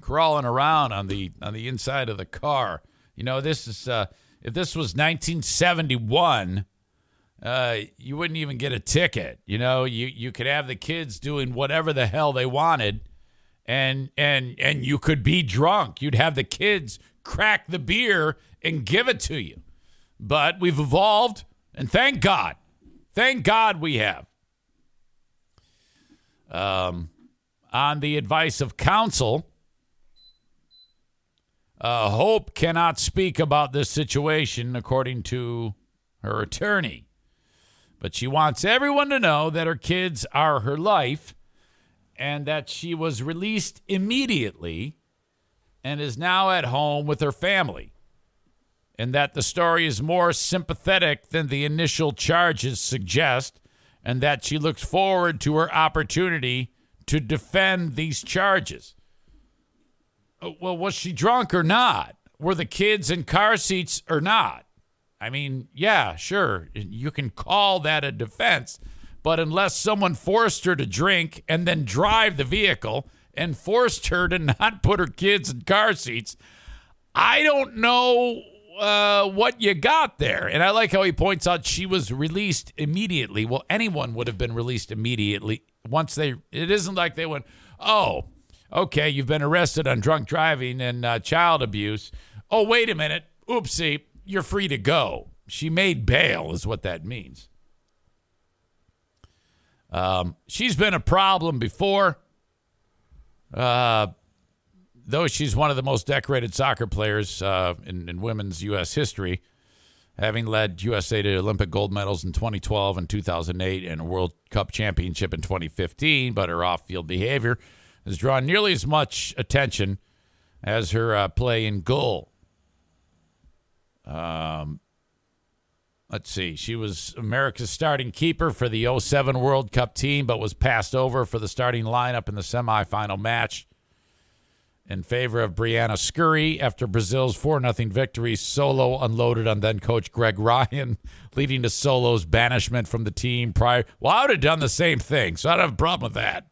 crawling around on the on the inside of the car. You know, this is uh, if this was 1971, uh, you wouldn't even get a ticket. You know, you you could have the kids doing whatever the hell they wanted, and and and you could be drunk. You'd have the kids crack the beer and give it to you. But we've evolved, and thank God. Thank God we have. Um, on the advice of counsel, uh, Hope cannot speak about this situation, according to her attorney. But she wants everyone to know that her kids are her life and that she was released immediately and is now at home with her family. And that the story is more sympathetic than the initial charges suggest, and that she looks forward to her opportunity to defend these charges. Uh, Well, was she drunk or not? Were the kids in car seats or not? I mean, yeah, sure, you can call that a defense, but unless someone forced her to drink and then drive the vehicle and forced her to not put her kids in car seats, I don't know uh, what you got there. And I like how he points out she was released immediately. Well, anyone would have been released immediately once they. It isn't like they went, oh, okay, you've been arrested on drunk driving and uh, child abuse. Oh, wait a minute. Oopsie, you're free to go. She made bail, is what that means. Um, she's been a problem before. Uh, though she's one of the most decorated soccer players uh, in, in women's U.S. history, having led USA to Olympic gold medals in 2012 and 2008 and a World Cup championship in 2015, but her off field behavior has drawn nearly as much attention as her uh, play in goal. Um, let's see. She was America's starting keeper for the 07 World Cup team, but was passed over for the starting lineup in the semifinal match in favor of Briana Scurry after Brazil's 4 0 victory. Solo unloaded on then coach Greg Ryan, leading to Solo's banishment from the team prior. Well, I would have done the same thing, so I don't have a problem with that.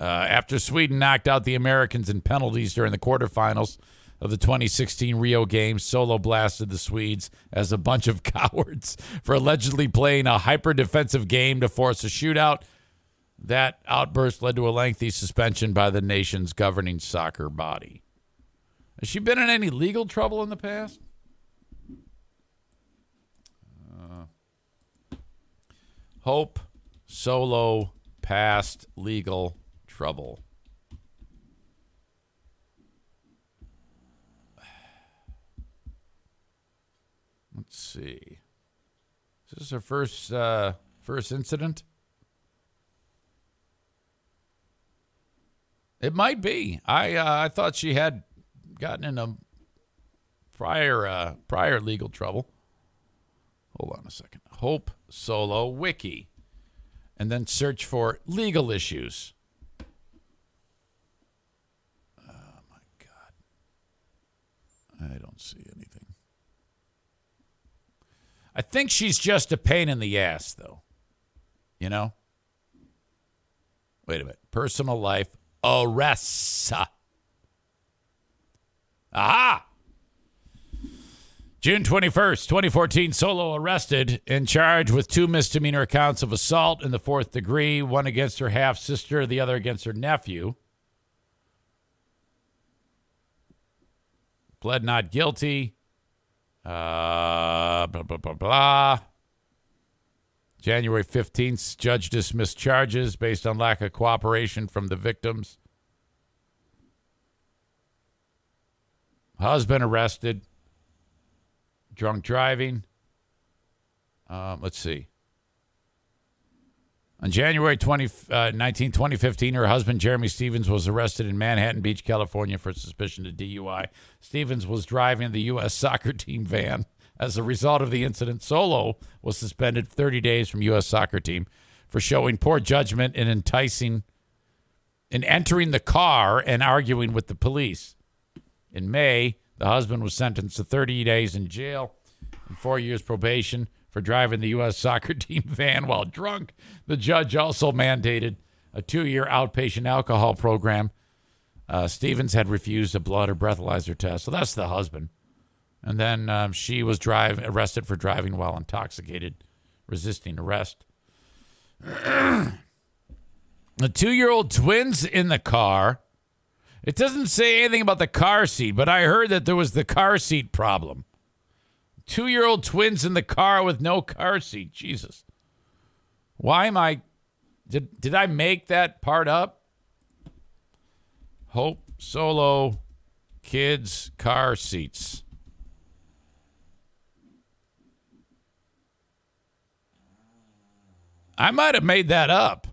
Uh, after Sweden knocked out the Americans in penalties during the quarterfinals of the 2016 Rio Games, Solo blasted the Swedes as a bunch of cowards for allegedly playing a hyper defensive game to force a shootout. That outburst led to a lengthy suspension by the nation's governing soccer body. Has she been in any legal trouble in the past? Uh, Hope Solo past legal trouble. Let's see. Is this her first uh, first incident? It might be. I uh, I thought she had gotten in a prior uh, prior legal trouble. Hold on a second. Hope Solo Wiki, and then search for legal issues. Oh my God! I don't see anything. I think she's just a pain in the ass, though. You know? Wait a minute. Personal life arrests. Aha! June 21st, 2014, Solo arrested and charged with two misdemeanor counts of assault in the fourth degree, one against her half sister, the other against her nephew. Pled not guilty. Uh, blah, blah, blah, blah. January 15th, judge dismissed charges based on lack of cooperation from the victims. Husband arrested. Drunk driving. Um, let's see. On January 20, uh, 19, 2015, her husband, Jerramy Stevens, was arrested in Manhattan Beach, California for suspicion of DUI. Stevens was driving the U.S. soccer team van. As a result of the incident, Solo was suspended 30 days from U.S. soccer team for showing poor judgment in enticing, in entering the car and arguing with the police. In May, the husband was sentenced to 30 days in jail and four years probation for driving the U.S. soccer team van while drunk. The judge also mandated a two year outpatient alcohol program. Uh, Stevens had refused a blood or breathalyzer test. So that's the husband. And then um, she was drive, arrested for driving while intoxicated, resisting arrest. the two year old twins in the car It doesn't say anything about the car seat, but I heard that there was the car seat problem. Two year old twins in the car with no car seat. Jesus. Why am I. Did, did I make that part up? Hope Solo kids car seats. I might have made that up.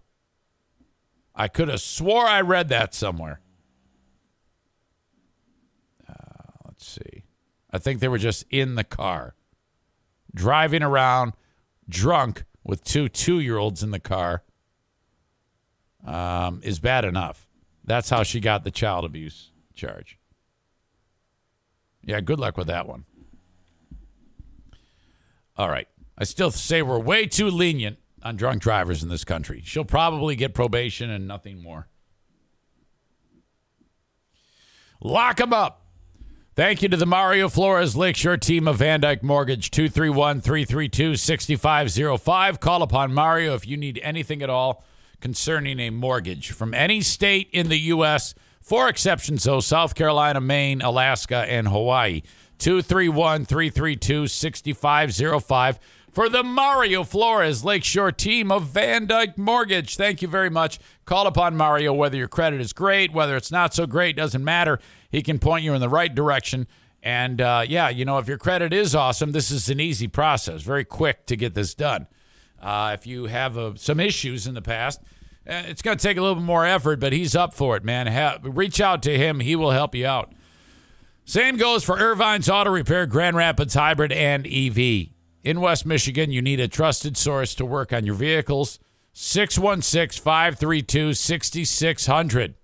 I could have swore I read that somewhere. Uh, let's see. I think they were just in the car, driving around, drunk with two two year olds in the car. Um, is bad enough. That's how she got the child abuse charge. Yeah, good luck with that one. All right. I still say we're way too lenient on drunk drivers in this country. She'll probably get probation and nothing more. Lock them up. Thank you to the Mario Flores Lakeshore team of VanDyk Mortgage, 231 332 6505. Call upon Mario if you need anything at all concerning a mortgage from any state in the U.S., four exceptions though South Carolina, Maine, Alaska, and Hawaii. 231 332 6505 for the Mario Flores Lakeshore team of VanDyk Mortgage. Thank you very much. Call upon Mario whether your credit is great, whether it's not so great, doesn't matter. He can point you in the right direction. And uh, yeah, you know, if your credit is awesome, this is an easy process, very quick to get this done. Uh, if you have uh, some issues in the past, uh, it's going to take a little bit more effort, but he's up for it, man. Ha- reach out to him, he will help you out. Same goes for Ervine's Auto Repair, Grand Rapids Hybrid, and EV. In West Michigan, you need a trusted source to work on your vehicles. 616 532 6600.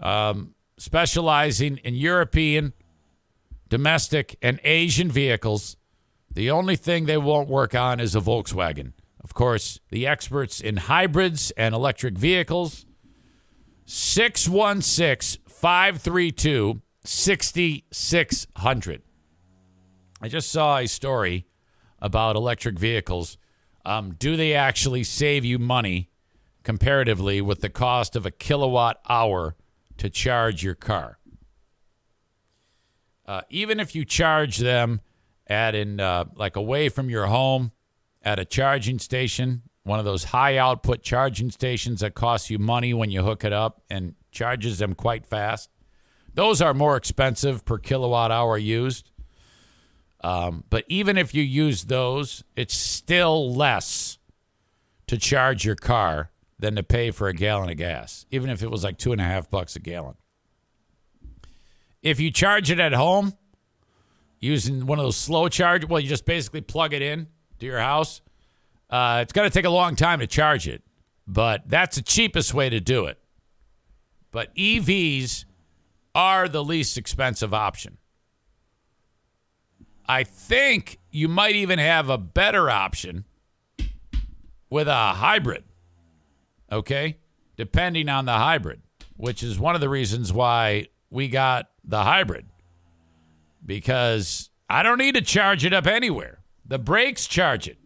Um, specializing in European, domestic, and Asian vehicles. The only thing they won't work on is a Volkswagen. Of course, the experts in hybrids and electric vehicles. 616 532 6600. I just saw a story about electric vehicles. Um, do they actually save you money comparatively with the cost of a kilowatt hour to charge your car? Uh, even if you charge them at in uh, like away from your home at a charging station, one of those high output charging stations that costs you money when you hook it up and charges them quite fast. Those are more expensive per kilowatt hour used. Um, but even if you use those, it's still less to charge your car than to pay for a gallon of gas, even if it was like two and a half bucks a gallon. If you charge it at home using one of those slow charge, well, you just basically plug it in to your house. Uh, it's going to take a long time to charge it, but that's the cheapest way to do it. But EVs are the least expensive option. I think you might even have a better option with a hybrid. Okay? Depending on the hybrid, which is one of the reasons why we got the hybrid. Because I don't need to charge it up anywhere. The brakes charge it.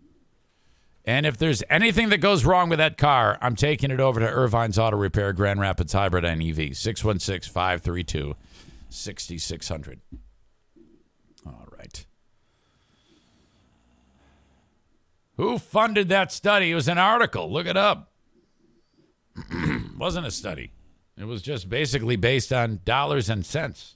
And if there's anything that goes wrong with that car, I'm taking it over to Ervine's Auto Repair, Grand Rapids Hybrid and EV, 616 532 6600. All right. Who funded that study? It was an article. Look it up. Wasn't a study. It was just basically based on dollars and cents.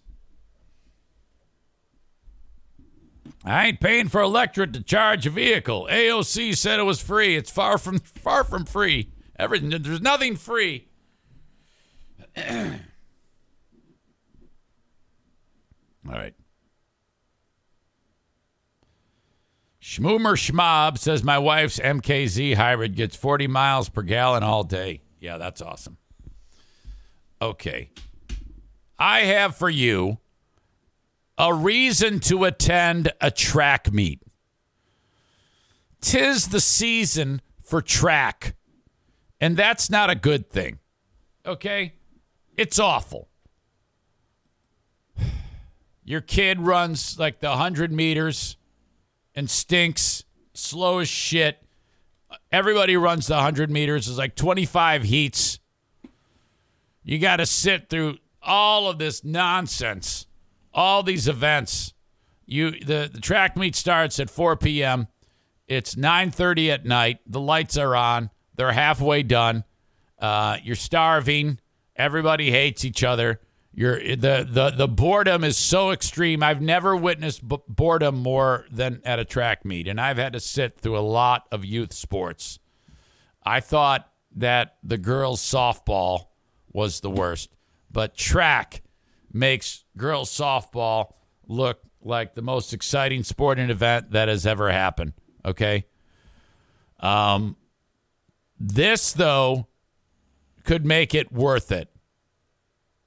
I ain't paying for electric to charge a vehicle. AOC said it was free. It's far from far from free. Everything there's nothing free. All right. Schmoomer Schmob says my wife's MKZ hybrid gets 40 miles per gallon all day. Yeah, that's awesome. Okay. I have for you a reason to attend a track meet. Tis the season for track, and that's not a good thing. Okay? It's awful. Your kid runs like the 100 meters and stinks, slow as shit. Everybody runs the 100 meters. It's like 25 heats. You got to sit through all of this nonsense, all these events. You the, the track meet starts at 4 p.m. It's 9:30 at night. The lights are on. They're halfway done. Uh, you're starving. Everybody hates each other. You're the the the boredom is so extreme. I've never witnessed b- boredom more than at a track meet, and I've had to sit through a lot of youth sports. I thought that the girls softball was the worst, but track makes girls softball look like the most exciting sporting event that has ever happened. Okay. Um, this though could make it worth it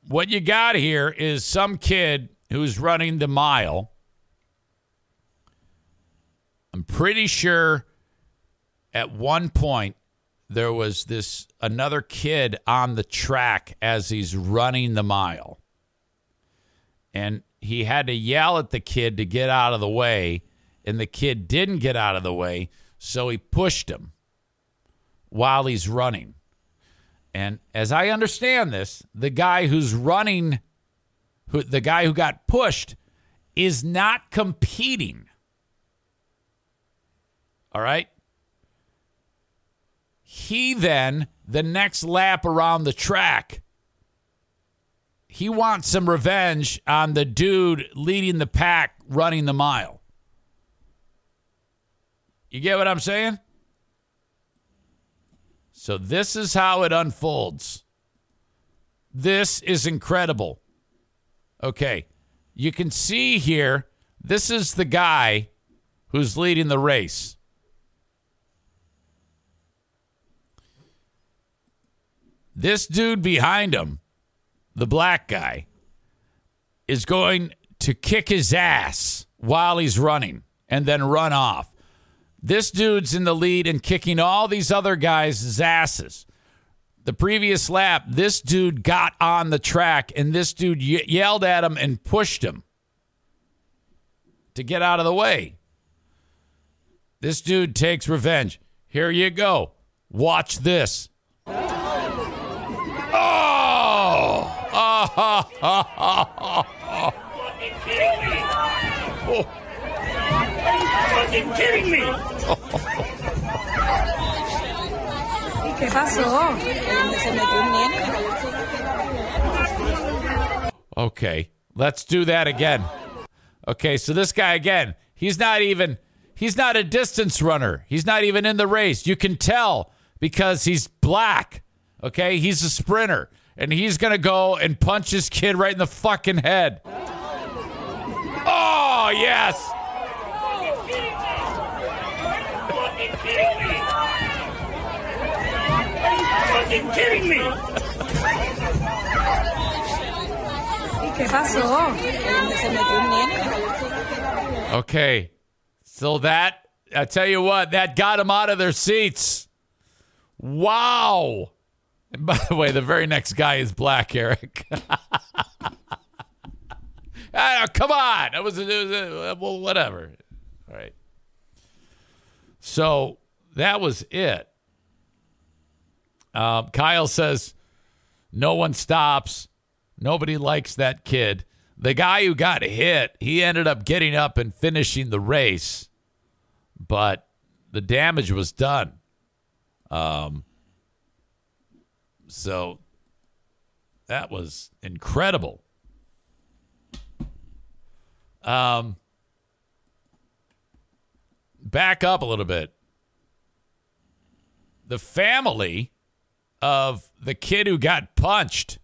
what you got here is some kid who's running the mile. I'm pretty sure at one point there was this another kid on the track as he's running the mile. And he had to yell at the kid to get out of the way, and the kid didn't get out of the way, so he pushed him while he's running. And as I understand this, the guy who's running, who, the guy who got pushed, is not competing. All right? He then, the next lap around the track, he wants some revenge on the dude leading the pack running the mile. You get what I'm saying? So this is how it unfolds. This is incredible. Okay. You can see here, this is the guy who's leading the race. This dude behind him, the black guy, is going to kick his ass while he's running and then run off. This dude's in the lead and kicking all these other guys' asses. The previous lap, this dude got on the track and this dude ye- yelled at him and pushed him to get out of the way. This dude takes revenge. Here you go. Watch this. Oh! oh. Fucking kidding me? ¿Qué pasó? Okay, let's do that again. Okay, so this guy again, he's not even he's not a distance runner. He's not even in the race. You can tell because he's black. Okay, he's a sprinter and he's going to go and punch his kid right in the fucking head. Oh, yes. Fucking kidding me? ¿Qué pasó? Okay. So that, I tell you what, that got them out of their seats. Wow. And by the way, the very next guy is black, Eric. ah, come on. That was, it was uh, well, whatever. All right. So that was it. Uh, Kyle says, no one stops. Nobody likes that kid. The guy who got hit, he ended up getting up and finishing the race, but the damage was done. Um, so that was incredible. Um, back up a little bit. The family of the kid who got punched.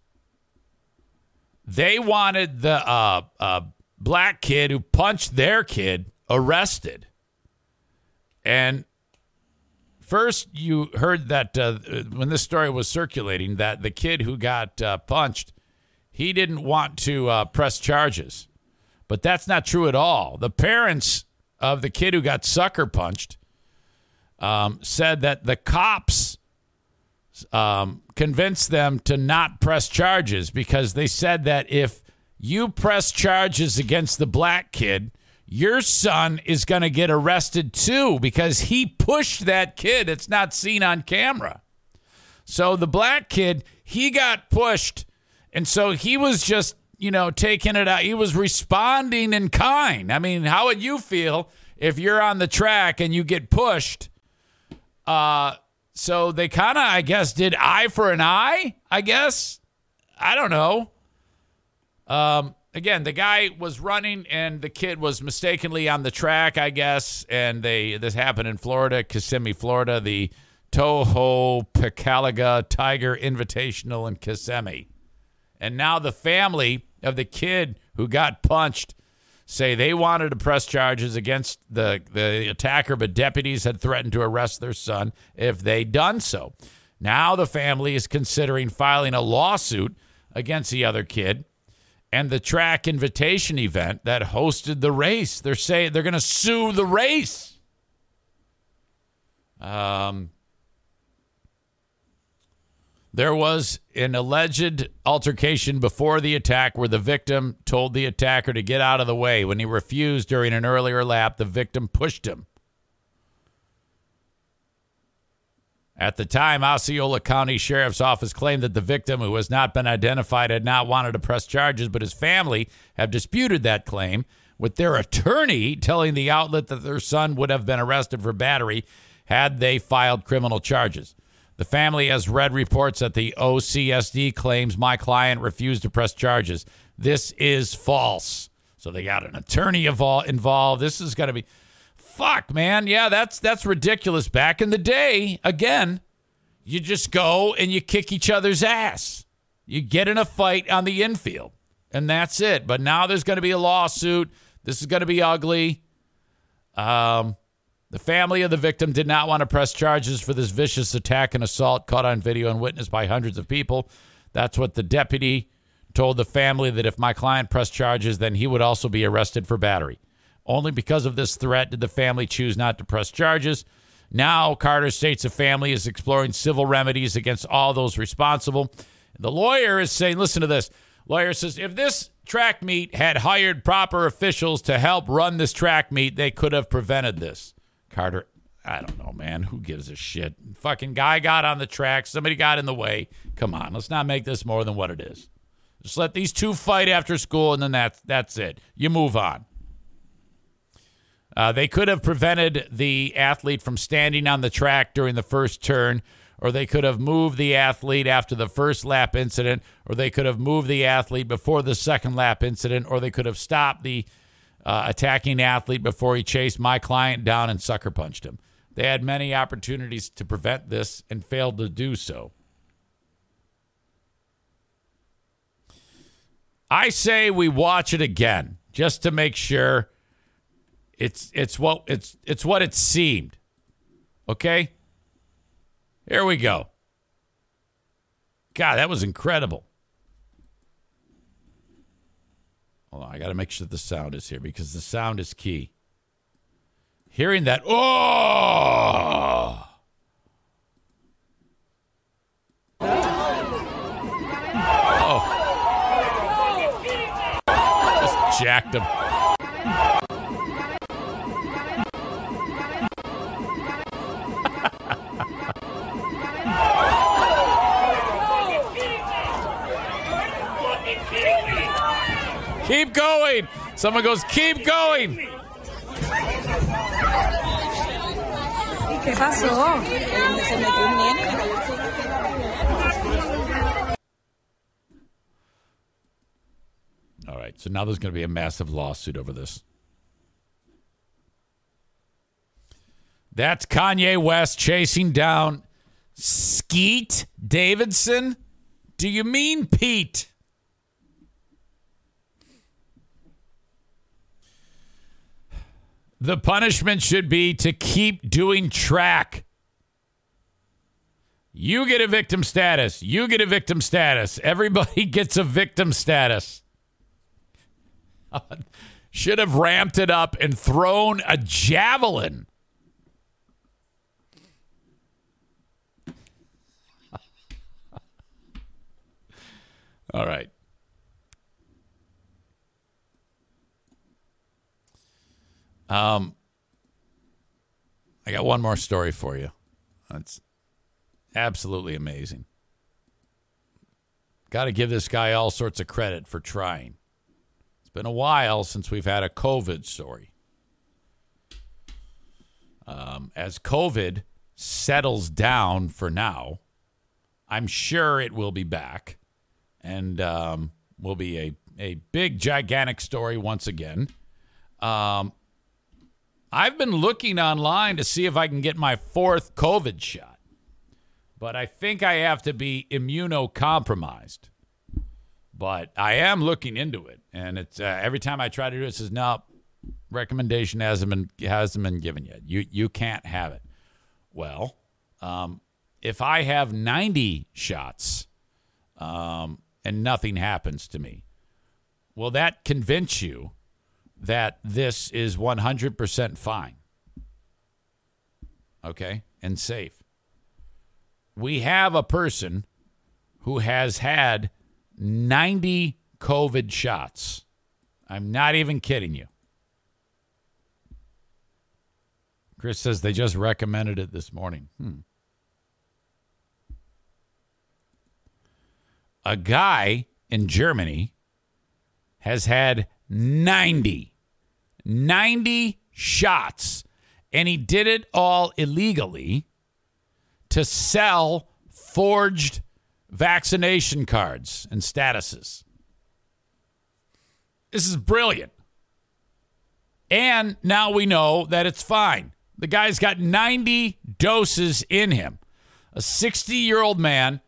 They wanted the uh, uh, black kid who punched their kid arrested. And first, you heard that uh, when this story was circulating, that the kid who got uh, punched, he didn't want to uh, press charges. But that's not true at all. The parents of the kid who got sucker punched um, said that the cops um, convinced them to not press charges because they said that if you press charges against the black kid, your son is going to get arrested too because he pushed that kid. It's not seen on camera. So the black kid, he got pushed, and so he was just you know taking it out. He was responding in kind. I mean, how would you feel if you're on the track and you get pushed? Uh, so they kind of, I guess, did eye for an eye. I guess I don't know. Um, again, the guy was running and the kid was mistakenly on the track, I guess. And they this happened in Florida, Kissimmee, Florida, the Tohopekaliga Tiger Invitational in Kissimmee. And now the family of the kid who got punched say they wanted to press charges against the, the attacker, but deputies had threatened to arrest their son if they done so. Now the family is considering filing a lawsuit against the other kid and the track invitation event that hosted the race. They're saying they're going to sue the race. Um, there was an alleged altercation before the attack where the victim told the attacker to get out of the way. When he refused during an earlier lap, the victim pushed him. At the time, Osceola County Sheriff's Office claimed that the victim, who has not been identified, had not wanted to press charges, but his family have disputed that claim, with their attorney telling the outlet that their son would have been arrested for battery had they filed criminal charges. The family has read reports that the OCSD claims my client refused to press charges. This is false. So they got an attorney involved. This is going to be fuck, man. Yeah, that's that's ridiculous. Back in the day, again, you just go and you kick each other's ass. You get in a fight on the infield, and that's it. But now there's going to be a lawsuit. This is going to be ugly. Um, the family of the victim did not want to press charges for this vicious attack and assault caught on video and witnessed by hundreds of people. That's what the deputy told the family that if my client pressed charges, then he would also be arrested for battery. Only because of this threat did the family choose not to press charges. Now, Carter states the family is exploring civil remedies against all those responsible. The lawyer is saying, listen to this. Lawyer says, if this track meet had hired proper officials to help run this track meet, they could have prevented this. Carter, I don't know, man. Who gives a shit? Fucking guy got on the track. Somebody got in the way. Come on, let's not make this more than what it is. Just let these two fight after school, and then that's that's it. You move on. Uh, they could have prevented the athlete from standing on the track during the first turn, or they could have moved the athlete after the first lap incident, or they could have moved the athlete before the second lap incident, or they could have stopped the uh, attacking athlete before he chased my client down and sucker punched him. They had many opportunities to prevent this and failed to do so. I say we watch it again just to make sure it's it's what it's it's what it seemed. Okay? Here we go. God, that was incredible. Hold on, I got to make sure the sound is here because the sound is key. Hearing that, oh! Oh. Just jacked him. Keep going. Someone goes, keep going. ¿Qué pasó? Se metió un nene. All right. So now there's going to be a massive lawsuit over this. That's Kanye West chasing down Skeet Davidson. Do you mean Pete? The punishment should be to keep doing track. You get a victim status. You get a victim status. Everybody gets a victim status. should have ramped it up and thrown a javelin. All right. Um, I got one more story for you. That's absolutely amazing. got to give this guy all sorts of credit for trying. It's been a while since we've had a COVID story. Um, as COVID settles down for now, I'm sure it will be back and um, will be a, a big, gigantic story once again. Um, I've been looking online to see if I can get my fourth COVID shot, but I think I have to be immunocompromised. But I am looking into it, and it's uh, every time I try to do it, it says no, recommendation hasn't been hasn't been given yet. You you can't have it. Well, um, if I have 90 shots um, and nothing happens to me, will that convince you that this is 100% fine? Okay, and safe. We have a person who has had 90 COVID shots. I'm not even kidding you. Chris says they just recommended it this morning. Hmm. A guy in Germany has had 90, 90 shots, and he did it all illegally to sell forged vaccination cards and statuses. This is brilliant. And now we know that it's fine. The guy's got 90 doses in him. A 60 year old man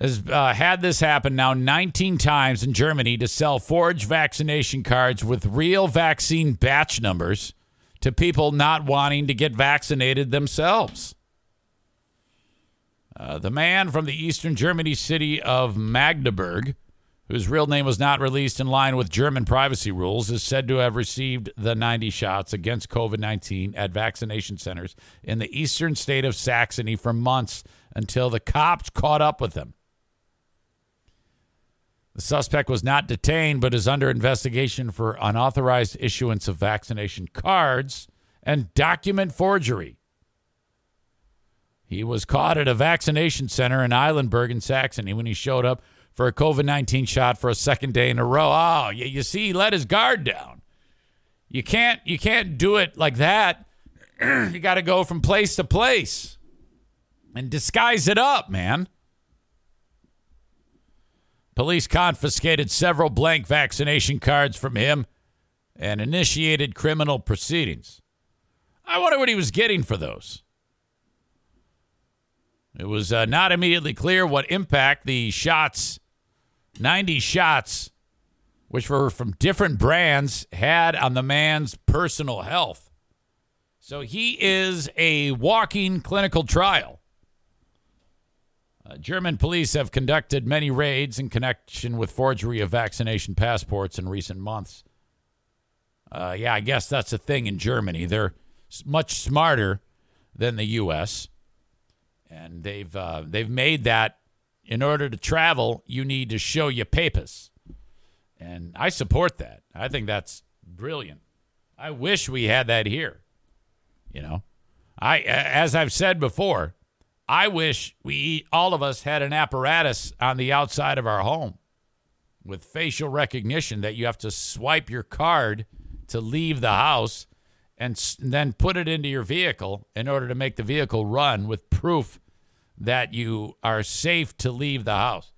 has uh, had this happen now 19 times in Germany to sell forged vaccination cards with real vaccine batch numbers to people not wanting to get vaccinated themselves. Uh, the man from the eastern Germany city of Magdeburg whose real name was not released in line with German privacy rules, is said to have received the 90 shots against COVID 19 at vaccination centers in the eastern state of Saxony for months until the cops caught up with him. The suspect was not detained, but is under investigation for unauthorized issuance of vaccination cards and document forgery. He was caught at a vaccination center in Eilenburg in Saxony when he showed up for a COVID 19 shot for a second day in a row. Oh, you, you see, he let his guard down. You can't, you can't do it like that. you got to go from place to place and disguise it up, man. Police confiscated several blank vaccination cards from him and initiated criminal proceedings. I wonder what he was getting for those. It was uh, not immediately clear what impact the shots 90 shots, which were from different brands, had on the man's personal health. So he is a walking clinical trial. Uh, German police have conducted many raids in connection with forgery of vaccination passports in recent months. Uh, yeah, I guess that's a thing in Germany. They're much smarter than the U.S. and they've uh, they've made that in order to travel, you need to show your papers. And I support that. I think that's brilliant. I wish we had that here. You know, I as I've said before, I wish we all of us had an apparatus on the outside of our home with facial recognition that you have to swipe your card to leave the house and then put it into your vehicle in order to make the vehicle run with proof that you are safe to leave the house.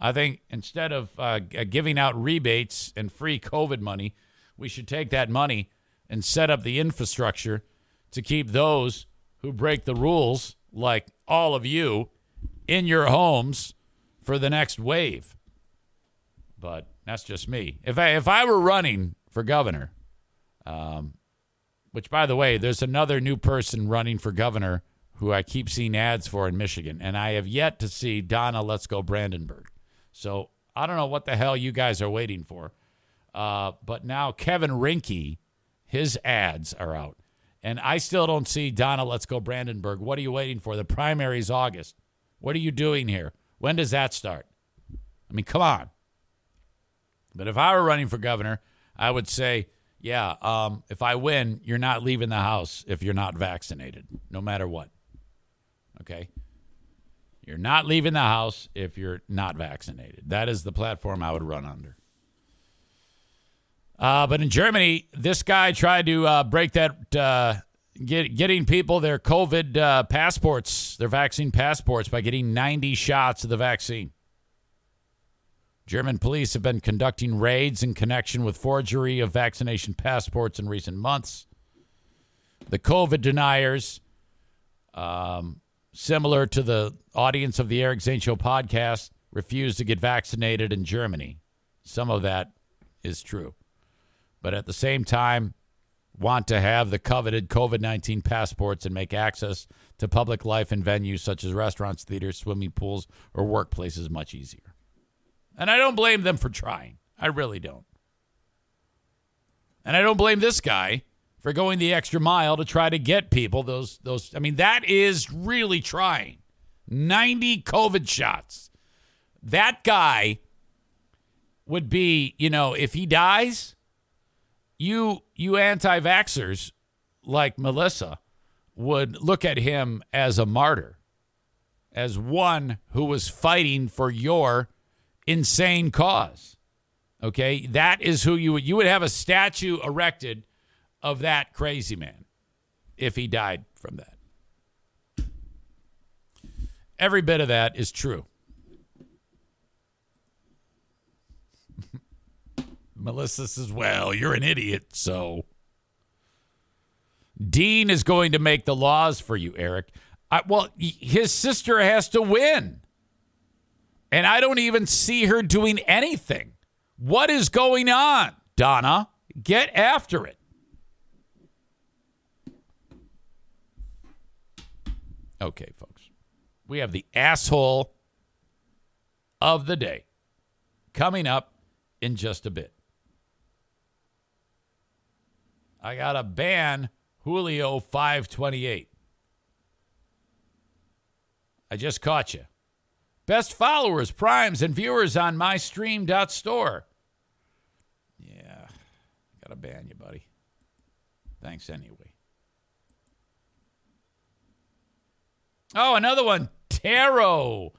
I think instead of uh, giving out rebates and free COVID money, we should take that money and set up the infrastructure to keep those who break the rules, like all of you, in your homes for the next wave. But that's just me. If I if I were running for governor, um, which by the way, there's another new person running for governor who I keep seeing ads for in Michigan, and I have yet to see Donna Let's Go Brandenburg. So I don't know what the hell you guys are waiting for. Uh, but now Kevin Rinke, his ads are out. And I still don't see Donna Let's Go Brandenburg. What are you waiting for? The primary's August. What are you doing here? When does that start? I mean, come on. But if I were running for governor, I would say, yeah, um, if I win, you're not leaving the house if you're not vaccinated, no matter what. Okay. You're not leaving the house if you're not vaccinated. That is the platform I would run under. Uh, but in Germany, this guy tried to uh, break that, uh, get, getting people their COVID uh, passports, their vaccine passports, by getting 90 shots of the vaccine. German police have been conducting raids in connection with forgery of vaccination passports in recent months. The COVID deniers, um, similar to the audience of the Eric Zane podcast, refused to get vaccinated in Germany. Some of that is true. But at the same time, want to have the coveted COVID 19 passports and make access to public life and venues such as restaurants, theaters, swimming pools, or workplaces much easier. And I don't blame them for trying. I really don't. And I don't blame this guy for going the extra mile to try to get people those those I mean that is really trying. 90 COVID shots. That guy would be, you know, if he dies, you you anti-vaxxers like Melissa would look at him as a martyr, as one who was fighting for your insane cause. Okay, that is who you would you would have a statue erected of that crazy man if he died from that. Every bit of that is true. Melissa says, Well, you're an idiot, so. Dean is going to make the laws for you, Eric. I, well, his sister has to win. And I don't even see her doing anything. What is going on, Donna? Get after it. Okay, folks. We have the asshole of the day coming up in just a bit. I got to ban Julio 528. I just caught you. Best followers, primes, and viewers on mystream.store. Yeah, got to ban you, buddy. Thanks anyway. Oh, another one. Tarot.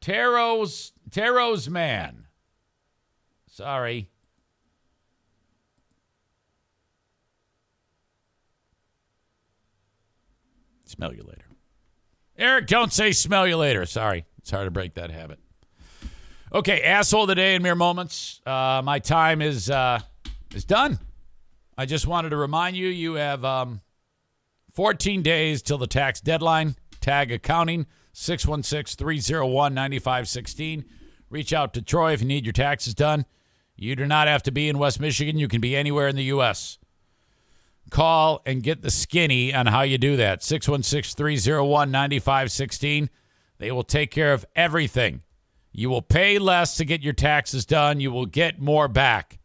Tarot's Tarot's man. Sorry. Smell you later. Eric, don't say smell you later. Sorry. It's hard to break that habit. Okay, asshole of the day in mere moments. Uh, my time is uh, is done. I just wanted to remind you you have um, 14 days till the tax deadline. Tag accounting 616 301 9516. Reach out to Troy if you need your taxes done. You do not have to be in West Michigan. You can be anywhere in the U.S. Call and get the skinny on how you do that. 616 301 9516. They will take care of everything. You will pay less to get your taxes done. You will get more back.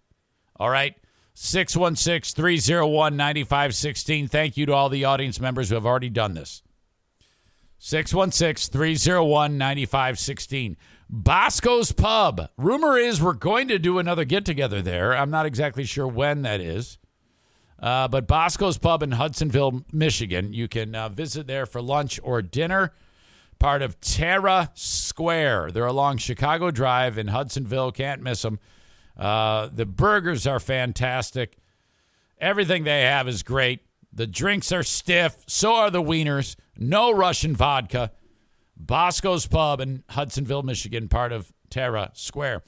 All right? 616 301 9516. Thank you to all the audience members who have already done this. 616 301 9516. Bosco's Pub. Rumor is we're going to do another get together there. I'm not exactly sure when that is. Uh, but Bosco's Pub in Hudsonville, Michigan. You can uh, visit there for lunch or dinner. Part of Terra Square. They're along Chicago Drive in Hudsonville. Can't miss them. Uh, the burgers are fantastic. Everything they have is great. The drinks are stiff. So are the wieners. No Russian vodka. Bosco's Pub in Hudsonville, Michigan, part of Terra Square.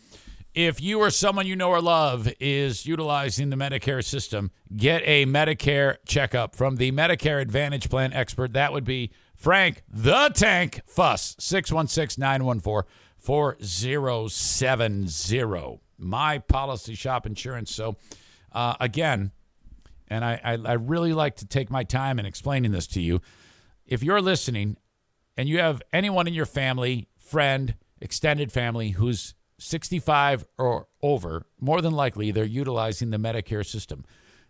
If you or someone you know or love is utilizing the Medicare system, get a Medicare checkup from the Medicare Advantage Plan expert. That would be Frank the Tank Fuss, 616 914 4070. My policy shop insurance. So, uh, again, and I, I, I really like to take my time in explaining this to you. If you're listening and you have anyone in your family, friend, extended family who's 65 or over, more than likely they're utilizing the Medicare system.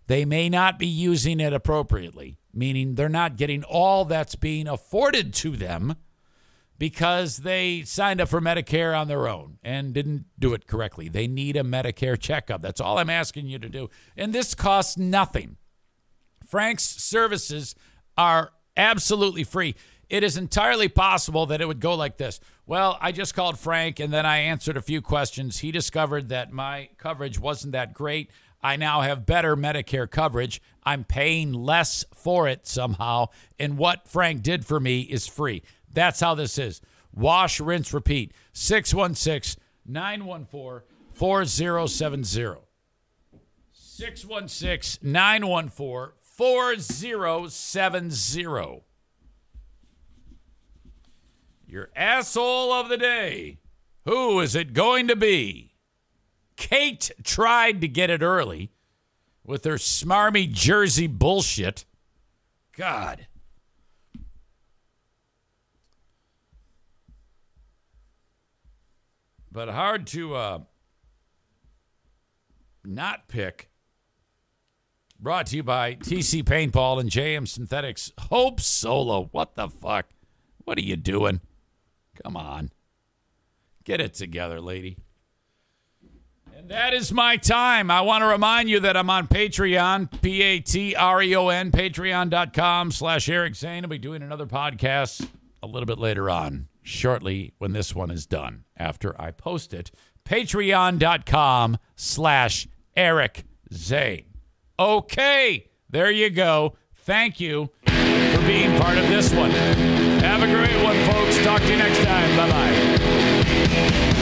They may not be using it appropriately, meaning they're not getting all that's being afforded to them because they signed up for Medicare on their own and didn't do it correctly. They need a Medicare checkup. That's all I'm asking you to do. And this costs nothing. Frank's services are absolutely free. It is entirely possible that it would go like this. Well, I just called Frank and then I answered a few questions. He discovered that my coverage wasn't that great. I now have better Medicare coverage. I'm paying less for it somehow. And what Frank did for me is free. That's how this is. Wash, rinse, repeat. 616 914 4070. 616 914 4070. Your asshole of the day. Who is it going to be? Kate tried to get it early with her smarmy Jersey bullshit. God. But hard to uh, not pick. Brought to you by TC Paintball and JM Synthetics. Hope Solo. What the fuck? What are you doing? Come on. Get it together, lady. And that is my time. I want to remind you that I'm on Patreon, P A T R E O N, patreon.com slash Eric Zane. I'll be doing another podcast a little bit later on, shortly when this one is done, after I post it. Patreon.com slash Eric Zane. Okay, there you go. Thank you for being part of this one. Have a great one, folks. Talk to you next time. Bye bye.